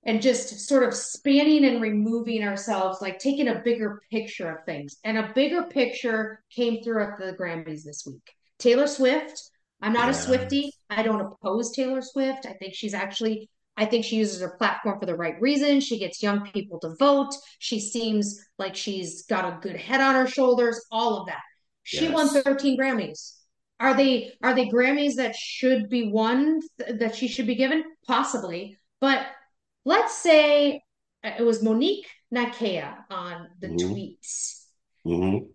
S2: and just sort of spanning and removing ourselves, like taking a bigger picture of things. And a bigger picture came through at the Grammys this week. Taylor Swift. I'm not yeah. a Swifty. I don't oppose Taylor Swift. I think she's actually, I think she uses her platform for the right reason. She gets young people to vote. She seems like she's got a good head on her shoulders, all of that. She yes. won 13 Grammys. Are they are they Grammys that should be won that she should be given? Possibly. But let's say uh, it was Monique Nakaya on the mm-hmm. tweets. Mm-hmm.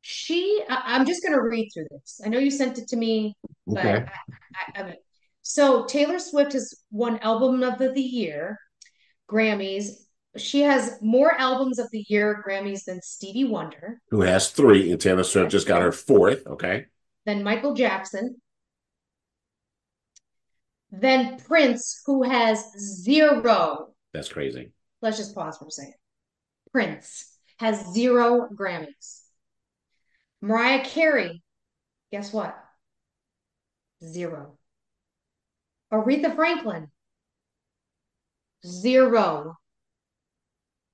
S2: She, I, am just going to read through this. I know you sent it to me, but okay. I, I, I, so Taylor Swift has won Album of the Year, Grammys. She has more albums of the year Grammys than Stevie Wonder,
S3: who has three, and Taylor Swift just got her fourth. Okay.
S2: Then Michael Jackson, Then Prince, who has zero.
S3: That's crazy.
S2: Let's just pause for a second. Prince has zero Grammys. Mariah Carey, guess what? Zero. Aretha Franklin, zero.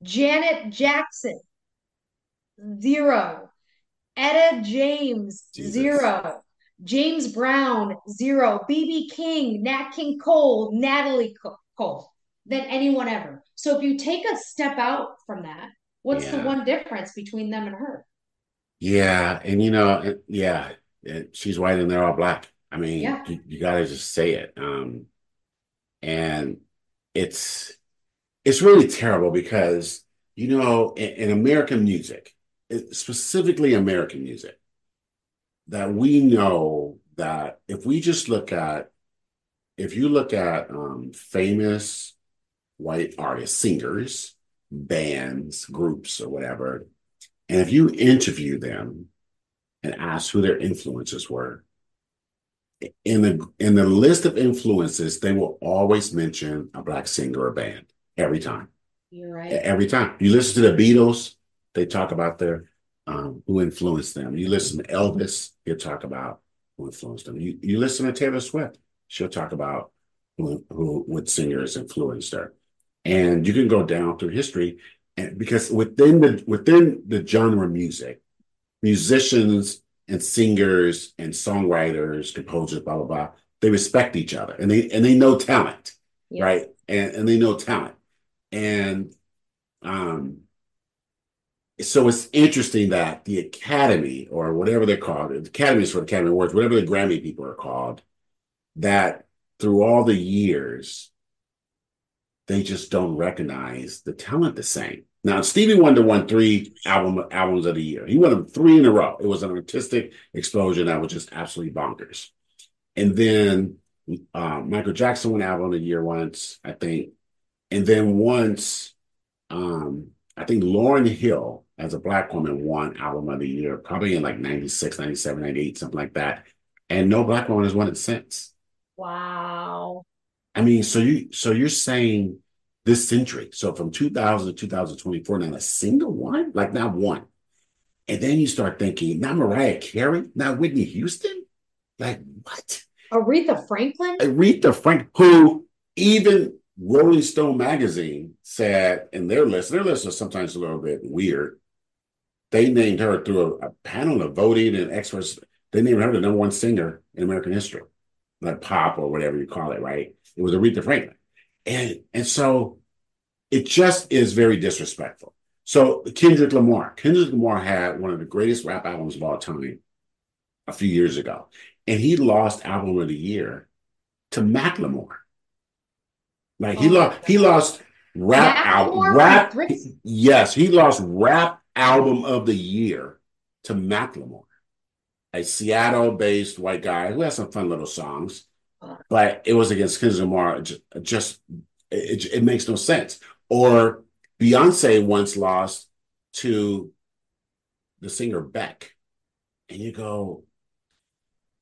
S2: Janet Jackson, zero. Etta James, Jesus. zero. James Brown, zero. BB King, Nat King Cole, Natalie Cole than anyone ever. So if you take a step out from that, what's yeah. the one difference between them and her?
S3: Yeah, and you know, yeah, she's white and they're all black. I mean, yeah. you, you got to just say it. Um, and it's it's really terrible because you know, in, in American music, specifically American music, that we know that if we just look at, if you look at um, famous white artists, singers, bands, groups, or whatever, and if you interview them and ask who their influences were, in the in the list of influences, they will always mention a black singer or band every time.
S2: You're right.
S3: Every time you listen to the Beatles, they talk about their um, who influenced them. You listen to Elvis, he'll talk about who influenced them. You you listen to Taylor Swift, she'll talk about who, who what singers influenced her. And you can go down through history, and because within the within the genre music, musicians and singers and songwriters, composers, blah blah blah, they respect each other and they and they know talent, yes. right? And and they know talent, and um, so it's interesting that the Academy or whatever they're called, the Academies for Academy Awards, whatever the Grammy people are called, that through all the years, they just don't recognize the talent the same. Now Stevie Wonder won three album albums of the year. He won them three in a row. It was an artistic explosion that was just absolutely bonkers. And then uh, Michael Jackson won album of the year once, I think. And then once, um, I think Lauryn Hill, as a black woman, won album of the year, probably in like 96, 97, 98, something like that. And no black woman has won it since.
S2: Wow.
S3: I mean, so you so you're saying this century. So from 2000 to 2024, not a single one, like not one. And then you start thinking, not Mariah Carey, not Whitney Houston. Like what?
S2: Aretha Franklin?
S3: Aretha Frank, who even Rolling Stone magazine said in their list, their list is sometimes a little bit weird. They named her through a, a panel of voting and experts. They named her the number one singer in American history, like pop or whatever you call it, right? It was Aretha Franklin. And and so it just is very disrespectful. So Kendrick Lamar, Kendrick Lamar had one of the greatest rap albums of all time a few years ago, and he lost album of the year to Macklemore. Like he lost, he lost rap album, rap. Yes, he lost rap album of the year to Macklemore, a Seattle-based white guy who has some fun little songs but it was against Kendrick Lamar. Just, just it, it, makes no sense. Or Beyonce once lost to the singer Beck, and you go,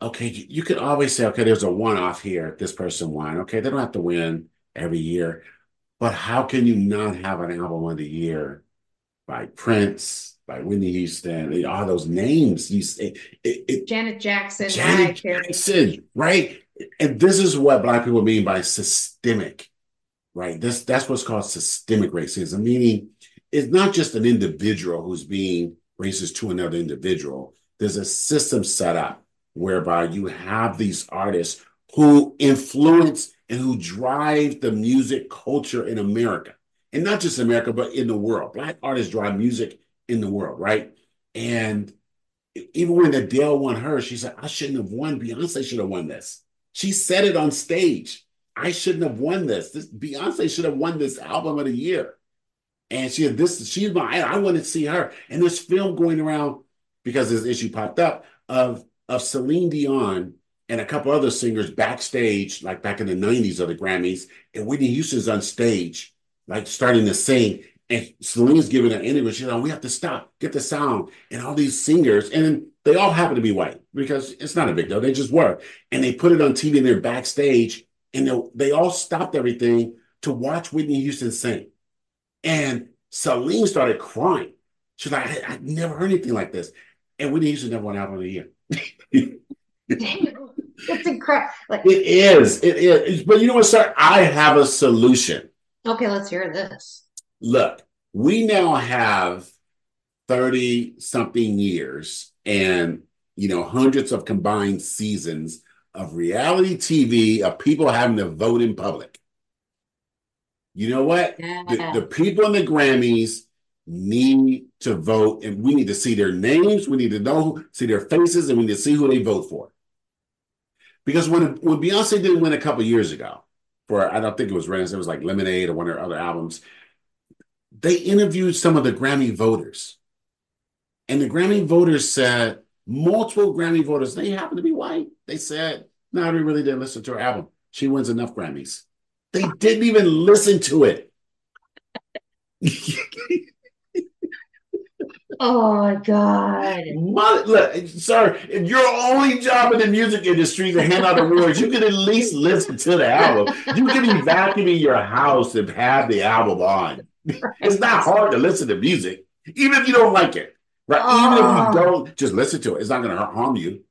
S3: okay, you, you could always say, okay, there's a one off here. This person won. Okay, they don't have to win every year, but how can you not have an album of the year by Prince? By Whitney Houston, all those names you say,
S2: it, it, Janet Jackson,
S3: Janet Jackson, right? and this is what black people mean by systemic, right? This that's what's called systemic racism, meaning it's not just an individual who's being racist to another individual. There's a system set up whereby you have these artists who influence and who drive the music culture in America. And not just America, but in the world. Black artists drive music in the world, right? And even when Adele won her, she said, I shouldn't have won. Beyonce should have won this. She said it on stage. I shouldn't have won this. This Beyonce should have won this album of the year. And she had this, she's my I want to see her. And this film going around because this issue popped up of of Celine Dion and a couple other singers backstage, like back in the 90s of the Grammys, and Whitney Houston's on stage, like starting to sing. And Celine's giving an interview. She's like, we have to stop, get the sound. And all these singers, and they all happen to be white because it's not a big deal. They just were. And they put it on TV and they're backstage and they, they all stopped everything to watch Whitney Houston sing. And Celine started crying. She's like, I, I never heard anything like this. And Whitney Houston never won album of the year.
S2: it's incredible. Like,
S3: it is. It is. But you know what, sir? I have a solution.
S2: Okay, let's hear this.
S3: Look, we now have 30 something years and you know hundreds of combined seasons of reality TV of people having to vote in public. You know what? Yeah. The, the, people in the Grammys need to vote, and we need to see their names. We need to know, see their faces, and we need to see who they vote for. Because when when Beyonce didn't win a couple years ago, for I don't think it was Renaissance, it was like Lemonade or one of her other albums they interviewed some of the Grammy voters. And the Grammy voters said, multiple Grammy voters, they happen to be white. They said, no, we really didn't listen to her album. She wins enough Grammys. They didn't even listen to it.
S2: Oh my God.
S3: Mother, look, sir, if your only job in the music industry is to hand out awards, you can at least listen to the album. You can be vacuuming your house and have the album on. It's not hard to listen to music, even if you don't like it. Right? Even if you
S2: Oh.
S3: don't, just listen to it. It's not going to harm you.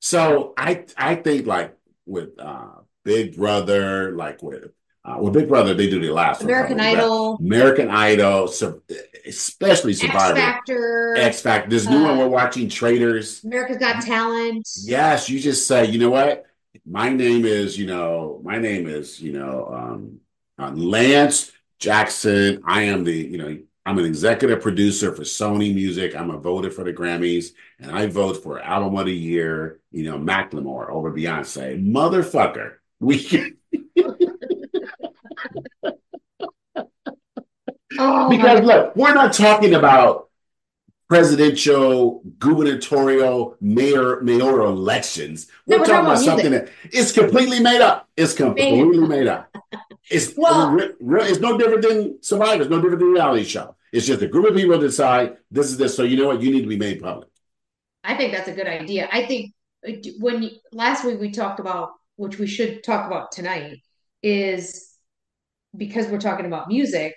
S3: So I I think like with uh, Big Brother, like with uh, well, Big Brother, they do the last
S2: American
S3: but
S2: Idol,
S3: American Idol, so, especially Survivor, X.
S2: Factor,
S3: X Factor. This new one
S2: Uh,
S3: we're watching, Traitors.
S2: America's Got Talent.
S3: Yes, you just say, you know what? My name is, you know, my name is, you know, um, uh, Lance Jackson. I am the, you know, I'm an executive producer for Sony Music. I'm a voter for the Grammys, and I vote for Album of the Year, you know, Macklemore over Beyonce. Motherfucker. We
S2: Oh
S3: because look, we're not talking about presidential, gubernatorial, mayor, mayoral elections. We're,
S2: we're
S3: talking about something that it's completely made up. It's completely made up. It's
S2: Well-
S3: it's no different than Survivor. It's no different than reality show. It's just a group of people decide this is this. So you know what? You need to be made public.
S2: I think that's a good idea. I think uh, when you- last week we talked about, which we should talk about tonight, is because we're talking about music,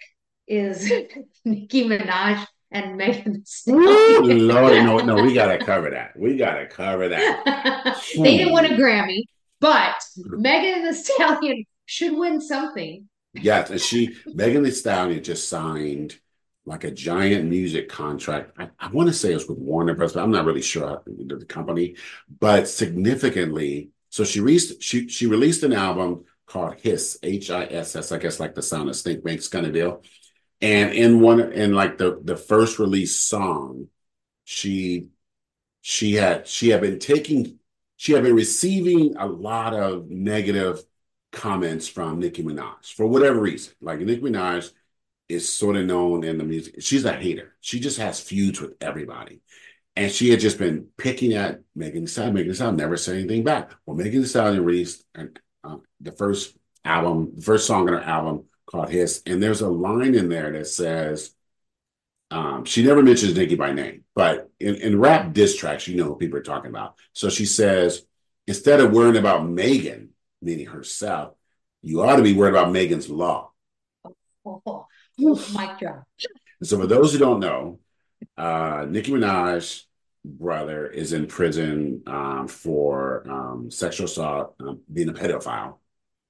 S2: is Nicki Minaj and Megan Thee Stallion.
S3: Lord, no, no, we gotta cover that. We gotta cover that.
S2: they didn't win a Grammy, but Megan Thee Stallion should win something.
S3: Yes, and she Megan Thee Stallion just signed like a giant music contract. I, I want to say it's with Warner Bros. But I'm not really sure the, the company, but significantly. So she released she she released an album called Hiss H I S S. I guess like the sound of stink makes kind of deal. And in one in like the the first release song, she she had she had been taking she had been receiving a lot of negative comments from Nicki Minaj for whatever reason. Like Nicki Minaj is sort of known in the music. She's a hater. She just has feuds with everybody. And she had just been picking at Megan Thee Stallion. Megan Thee Stallion never said anything back. Well, Megan Thee Stallion released uh, the first album, the first song on her album called Hiss. And there's a line in there that says, um, she never mentions Nicki by name, but in, in rap diss tracks, you know who people are talking about. So she says, instead of worrying about Megan, meaning herself, you ought to be worried about Megan's law.
S2: Oh, mic drop.
S3: So for those who don't know, uh, Nicki Minaj brother is in prison um, for um, sexual assault, um, being a pedophile,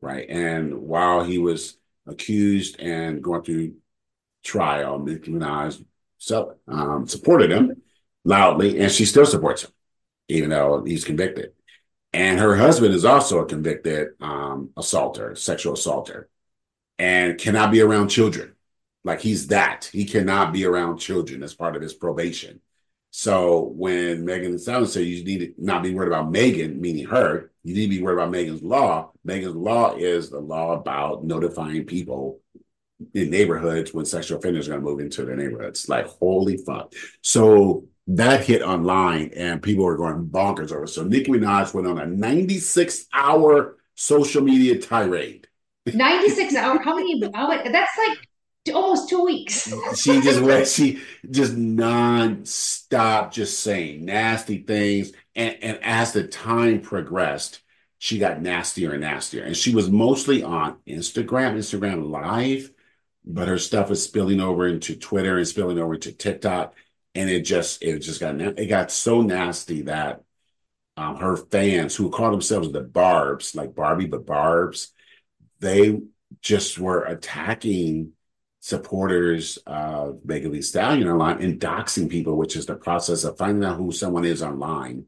S3: right? And while he was accused and going through trial, Nicki Minaj so, um, supported him loudly, and she still supports him, even though he's convicted. And her husband is also a convicted um, assaulter, sexual assaulter, and cannot be around children. Like he's that. He cannot be around children as part of his probation. So when Megan and Stallion said you need to not be worried about Megan, meaning her, you need to be worried about Megan's law. Megan's law is the law about notifying people in neighborhoods when sexual offenders are going to move into their neighborhoods. Like, holy fuck. So that hit online and people were going bonkers over. So Nicki Minaj went on a 96 hour social media tirade.
S2: 96 hours. How many? How many that's like almost two weeks.
S3: She just went, she just non-stop just saying nasty things. And, and as the time progressed, she got nastier and nastier. And she was mostly on Instagram, Instagram Live, but her stuff was spilling over into Twitter and spilling over into TikTok. And it just, it just got, it got so nasty that um, her fans who call themselves the Barbs, like Barbie, but Barbs, they just were attacking supporters of Megan Thee Stallion online and doxing people, which is the process of finding out who someone is online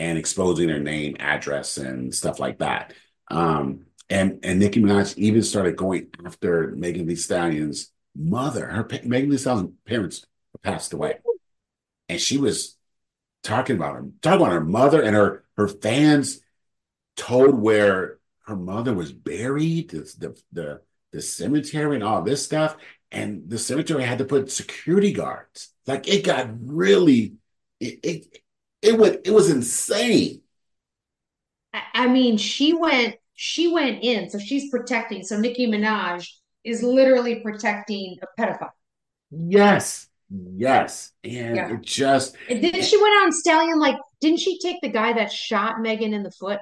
S3: and exposing their name, address, and stuff like that. Um, and and Nicki Minaj even started going after Megan Thee Stallion's mother. Her Megan Thee Stallion's parents passed away, and she was talking about her, talking about her mother and her her fans told where her mother was buried, the the the, the cemetery, and all this stuff. and the cemetery had to put security guards. Like it got really, it it it, went, it was insane.
S2: I, I mean, she went she went in, so she's protecting. So Nicki Minaj is literally protecting a pedophile.
S3: Yes. Yes. And yeah. it just
S2: and then she went on Stallion, like, didn't she take the guy that shot Megan in the foot?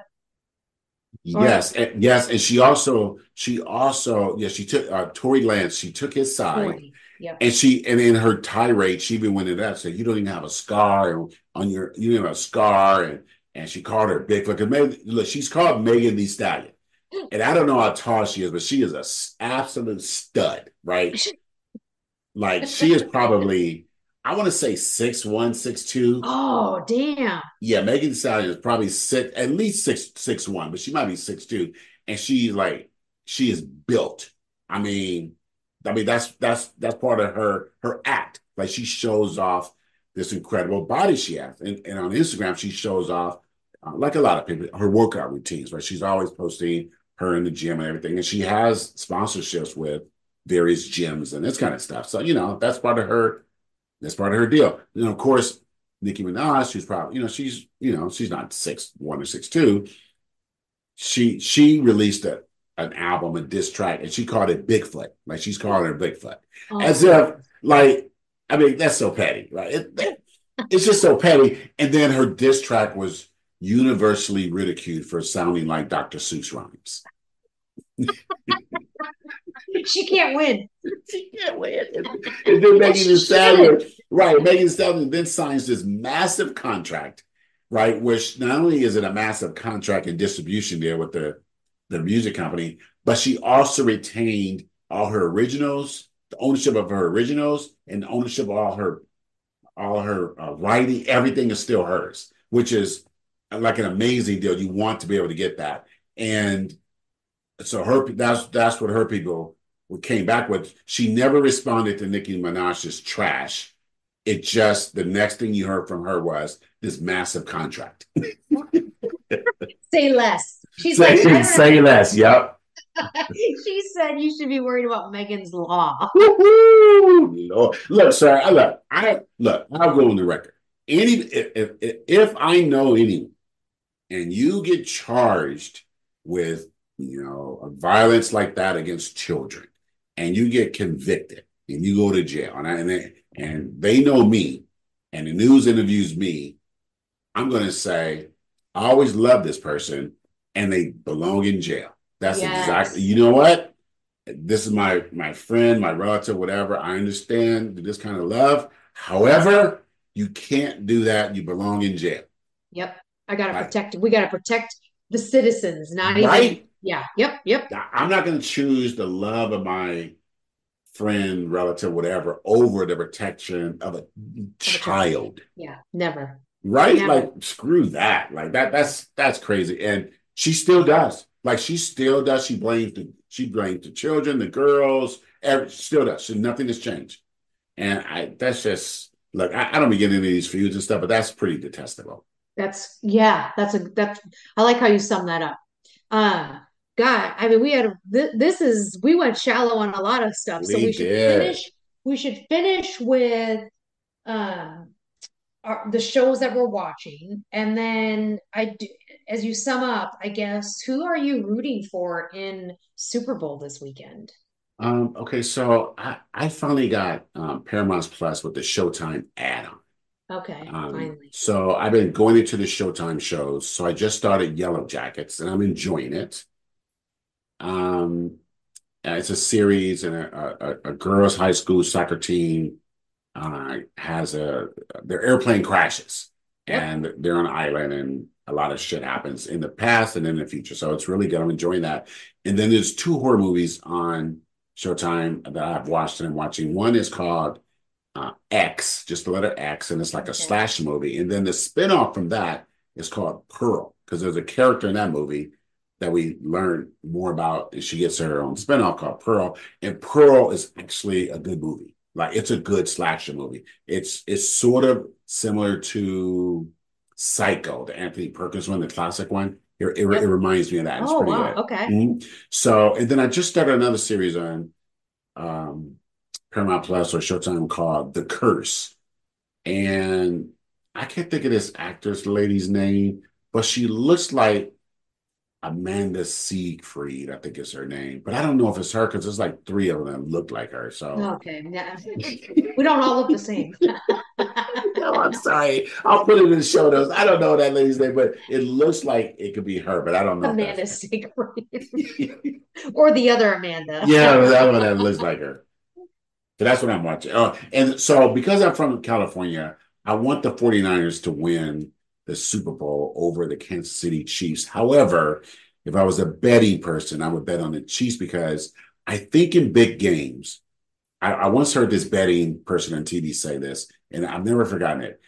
S3: Yes, and, yes, and she also she also yeah she took uh, Tory Lanez she took his side,
S2: yep.
S3: and she and in her tirade she even went into that said you don't even have a scar on your you have a scar and and she called her big look Maybe, look she's called Megan Thee Stallion, mm. and I don't know how tall she is but she is a absolute stud right, like she is probably I want to say six one, six two.
S2: Oh, damn.
S3: Yeah, Megan Thee Stallion is probably six, at least six six one, but she might be six two, and she's like she is built. I mean, I mean that's that's that's part of her her act. Like she shows off this incredible body she has, and, and on Instagram she shows off uh, like a lot of people her workout routines. Right, she's always posting her in the gym and everything, and she has sponsorships with various gyms and this kind of stuff. So you know that's part of her that's part of her deal. And of course, Nicki Minaj, she's probably, you know, she's, you know, she's not six one or six two. She she released a an album, a diss track, and she called it Bigfoot. Like she's calling her Bigfoot. Oh, As if like, I mean, that's so petty, right? It, it's just so petty. And then her diss track was universally ridiculed for sounding like Dr. Seuss rhymes.
S2: she can't win.
S3: She can't win. And, and then Megan Thee Stallion, right? Megan Thee Stallion then signs this massive contract, right? Which not only is it a massive contract and distribution deal with the the music company, but she also retained all her originals, the ownership of her originals, and the ownership of all her all her uh, writing. Everything is still hers, which is like an amazing deal. You want to be able to get that, and so her that's that's what her people came back with. She never responded to Nicki Minaj's trash. It just the next thing you heard from her was this massive contract.
S2: say less. She's
S3: say, like, say less. Yep.
S2: she said you should be worried about Megan's law.
S3: Lord. Look, sir, I look, I look, I'll go on the record. Any if, if, if I know anyone and you get charged with you know violence like that against children and you get convicted and you go to jail and, I, and, they, and they know me and the news interviews me, I'm going to say, I always love this person and they belong in jail. That's yes. exactly, you know what? This is my my friend, my relative, whatever. I understand this kind of love. However, you can't do that. You belong in jail.
S2: Yep. I got to right. protect. We got to protect the citizens, not right? even yeah. Yep. Yep.
S3: I'm not going to choose the love of my friend, relative, whatever, over the protection of a child.
S2: Yeah. Never.
S3: Right? Never. Like screw that. Like that. That's that's crazy. And she still does. Like she still does. She blames the she blames the children, the girls. Every, still does. So nothing has changed. And I that's just look. I, I don't be getting into these feuds and stuff, but that's pretty detestable.
S2: That's yeah. That's a that's. I like how you sum that up. Uh, God, I mean, we had th- this is we went shallow on a lot of stuff, we so we should finish. We should finish with um our, the shows that we're watching, and then I do, as you sum up, I guess who are you rooting for in Super Bowl this weekend?
S3: Um, okay, so I, I finally got um, Paramount Plus with the Showtime add-on.
S2: Okay, um, finally.
S3: So I've been going into the Showtime shows. So I just started Yellowjackets, and I'm enjoying it. Um, it's a series, and a, a, a, girls' high school soccer team uh, has a their airplane crashes, and they're on an island, and a lot of shit happens in the past and in the future. So it's really good. I'm enjoying that. And then there's two horror movies on Showtime that I've watched and I'm watching. One is called uh, X, just the letter X, and it's like a slash movie. And then the spinoff from that is called Pearl, because there's a character in that movie that we learn more about. And she gets her own spinoff called Pearl. And Pearl is actually a good movie. Like it's a good slasher movie. It's it's sort of similar to Psycho, the Anthony Perkins one, the classic one. It, it, yep. it reminds me of that. It's
S2: oh, wow. Good. Okay.
S3: Mm-hmm. So, and then I just started another series on um, Paramount Plus or Showtime called The Curse. And I can't think of this actress lady's name, but she looks like Amanda Seyfried, I think is her name. But I don't know if it's her because there's like three of them look like her. So
S2: okay, yeah. we don't all look the same.
S3: I'm sorry. I'll put it in the show notes. I don't know that lady's name, but it looks like it could be her, but I don't know.
S2: Amanda Seyfried. or the other Amanda.
S3: yeah, that one that looks like her. So that's what I'm watching. Uh, and so because I'm from California, I want the 49ers to win the Super Bowl over the Kansas City Chiefs. However, if I was a betting person, I would bet on the Chiefs because I think in big games, I, I once heard this betting person on TV say this, and I've never forgotten it.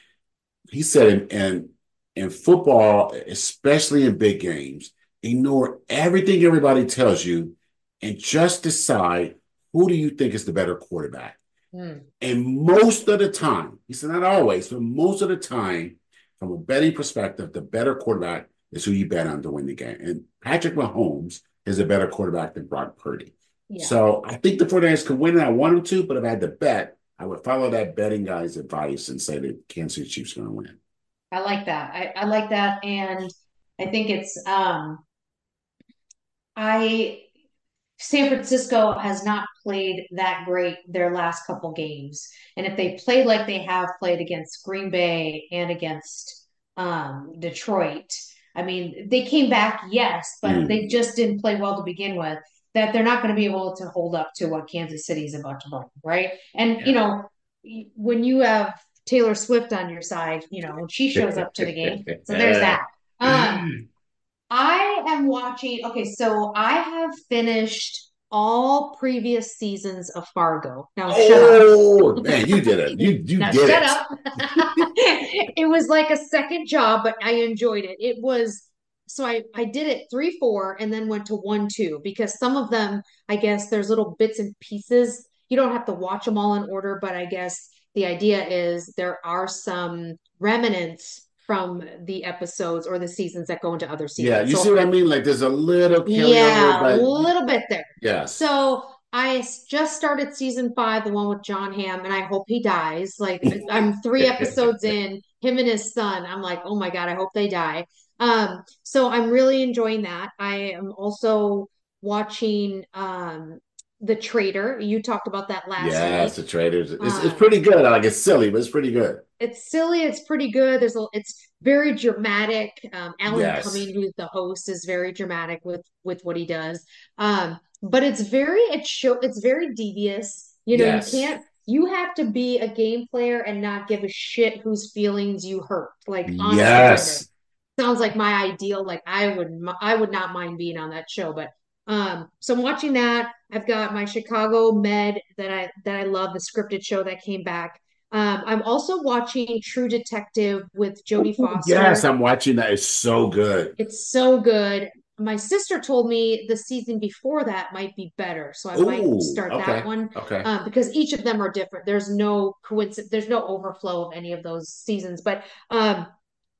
S3: He said, in, in, in football, especially in big games, ignore everything everybody tells you and just decide who do you think is the better quarterback. Mm. And most of the time, he said not always, but most of the time, from a betting perspective, the better quarterback is who you bet on to win the game. And Patrick Mahomes is a better quarterback than Brock Purdy. Yeah. So I think the 49ers could win and I want them to, but if I had to bet, I would follow that betting guy's advice and say that Kansas City Chiefs going to win.
S2: I like that. I, I like that. And I think it's um I San Francisco has not played that great their last couple games. And if they play like they have played against Green Bay and against um, Detroit, I mean, they came back, yes, but mm. they just didn't play well to begin with. That they're not going to be able to hold up to what Kansas City is about to bring, right? And yeah. you know, when you have Taylor Swift on your side, you know, she shows up to the game, so there's that. Um, I am watching. Okay, so I have finished all previous seasons of Fargo. Now oh, shut up.
S3: Man, you did it. You you now, did shut it. up.
S2: it was like a second job, but I enjoyed it. It was so I I did it three four and then went to one two because some of them I guess there's little bits and pieces. You don't have to watch them all in order, but I guess the idea is there are some remnants from the episodes or the seasons that go into other seasons.
S3: Yeah, you so, see what I mean? Like there's a little
S2: yeah, but... a little bit there.
S3: Yeah.
S2: So I just started season five, the one with Jon Hamm, and I hope he dies. Like I'm three episodes in, him and his son. I'm like, oh my god, I hope they die. Um, so I'm really enjoying that. I am also watching um the Traitor. You talked about that last.
S3: Yes, week. the Traitors. It's, um, it's pretty good. Like it's silly, but it's pretty good.
S2: It's silly. It's pretty good. There's a. It's very dramatic. Um, Alan yes. Cumming, who's the host, is very dramatic with with what he does. Um, but it's very it's show. It's very devious. You know, yes. you can't. You have to be a game player and not give a shit whose feelings you hurt. Like
S3: yes.
S2: Sounds like my ideal. Like I would, I would not mind being on that show, but um, so I'm watching that. I've got my Chicago Med that I that I love, the scripted show that came back. Um, I'm also watching True Detective with Jodie Foster.
S3: Yes, I'm watching that. It's so good.
S2: It's so good. My sister told me the season before that might be better, so I Ooh, might start
S3: okay,
S2: that one.
S3: Okay.
S2: Um, because each of them are different. There's no coincidence. There's no overflow of any of those seasons. But um,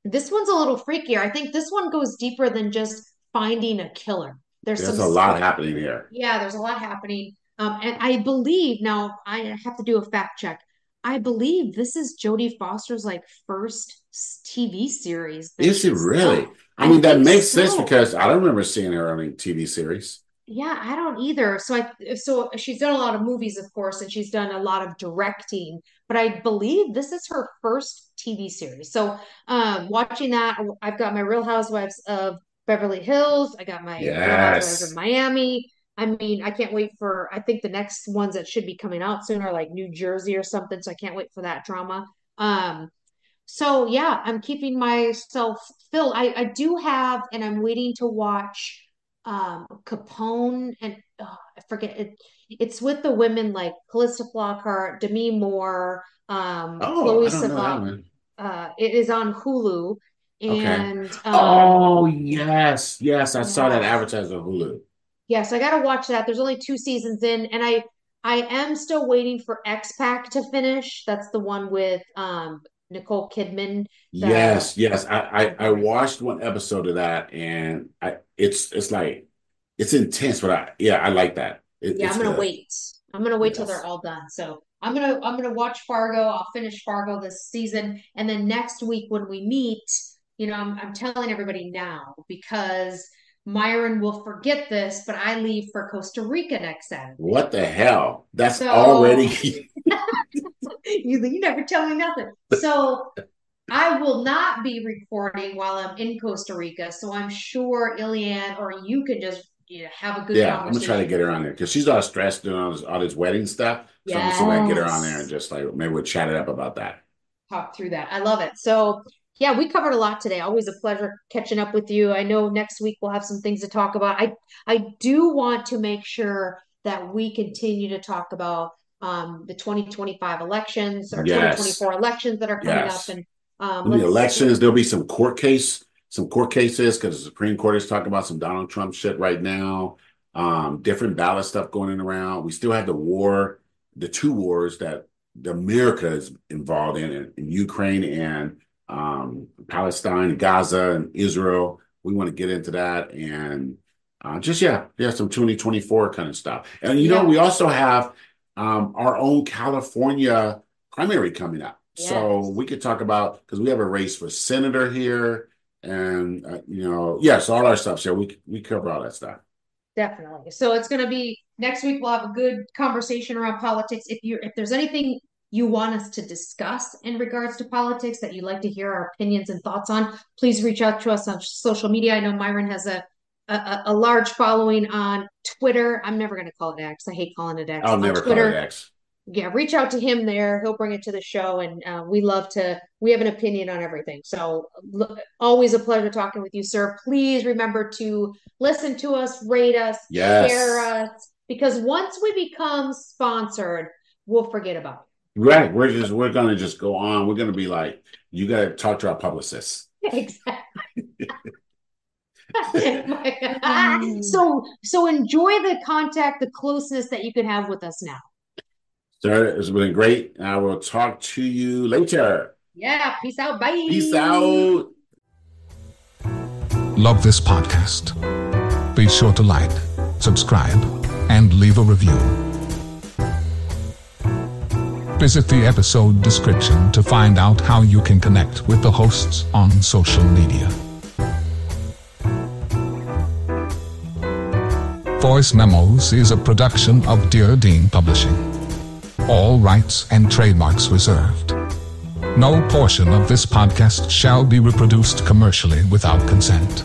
S2: this one's a little freakier. I think this one goes deeper than just finding a killer.
S3: There's, there's a lot happening here.
S2: Yeah, there's a lot happening. Um, and I believe now I have to do a fact check. I believe this is Jodie Foster's like first TV series.
S3: Is it really? Done. I mean, I that makes so. sense because I don't remember seeing her on a TV series.
S2: Yeah, I don't either. So I so she's done a lot of movies, of course, and she's done a lot of directing. But I believe this is her first TV series. So um, watching that, I've got my Real Housewives of Beverly Hills. I got my
S3: yes.
S2: of Miami. I mean, I can't wait for. I think the next ones that should be coming out soon are like New Jersey or something. So I can't wait for that drama. Um, so yeah, I'm keeping myself filled. I, I do have, and I'm waiting to watch um Capote and oh, I forget it. It's with the women like Calista Flockhart, Demi Moore, um,
S3: oh, Chloe Savant.
S2: Uh, it is on Hulu and
S3: okay. um, oh yes, yes, I saw that advertised on Hulu.
S2: Yes, I got to watch that. There's only two seasons in, and I I am still waiting for Expats to finish. That's the one with um Nicole Kidman.
S3: yes, yes. I, I I watched one episode of that, and I it's it's like it's intense, but I yeah I like that.
S2: It, yeah, I'm gonna
S3: good.
S2: wait. I'm gonna wait till they're all done. So I'm gonna I'm gonna watch Fargo. I'll finish Fargo this season, and then next week when we meet, you know, I'm I'm telling everybody now because Myron will forget this, but I leave for Costa Rica next Saturday.
S3: What the hell? That's
S2: So-
S3: already
S2: you, you never tell me nothing. So I will not be recording while I'm in Costa Rica. So I'm sure Ilian or you can just you know, have a good
S3: yeah. I'm gonna try to get her on there because she's all stressed doing all this, all this wedding stuff. So I'm gonna see if I can get her on there and just like maybe we'll chat it up about that.
S2: talk through that. I love it. So, yeah, we covered a lot today. Always a pleasure catching up with you. I know next week we'll have some things to talk about. I I do want to make sure that we continue to talk about um, the 2025 elections or
S3: Yes.
S2: 2024 elections that are coming
S3: Yes.
S2: up and um,
S3: be elections. There'll be some court case, some court cases because the Supreme Court is talking about some Donald Trump shit right now. Um, different ballot stuff going around. We still have the war, the two wars that the America is involved in, in, in Ukraine and um, Palestine, Gaza, and Israel. We want to get into that and uh, just yeah, yeah, some 2024 kind of stuff. And you know, we also have um, our own California primary coming up. So we could talk about because we have a race for senator here, and uh, you know, yes, all our stuff. So we we cover all that stuff.
S2: Definitely. So it's going to be next week. We'll have a good conversation around politics. If you if there's anything you want us to discuss in regards to politics that you'd like to hear our opinions and thoughts on, please reach out to us on social media. I know Myron has a a, a large following on Twitter. I'm never going to call it X. I hate calling it X.
S3: I'll
S2: On
S3: never
S2: Twitter,
S3: call it X.
S2: yeah, reach out to him there. He'll bring it to the show, and uh, we love to. We have an opinion on everything. So, look, always a pleasure talking with you, sir. Please remember to listen to us, rate us,
S3: Yes.
S2: share us, because once we become sponsored, we'll forget about it.
S3: Right. We're just we're gonna just go on. We're gonna be like, you gotta talk to our publicists.
S2: exactly. Mm. so, so enjoy the contact, the closeness that you can have with us now.
S3: Sir, it's been great. I will talk to you later.
S2: Yeah. Peace out. Bye.
S3: Peace out.
S1: Love this podcast? Be sure to like, subscribe, and leave a review. Visit the episode description to find out how you can connect with the hosts on social media. Voice Memos is a production of Dear Dean Publishing. All rights and trademarks reserved. No portion of this podcast shall be reproduced commercially without consent.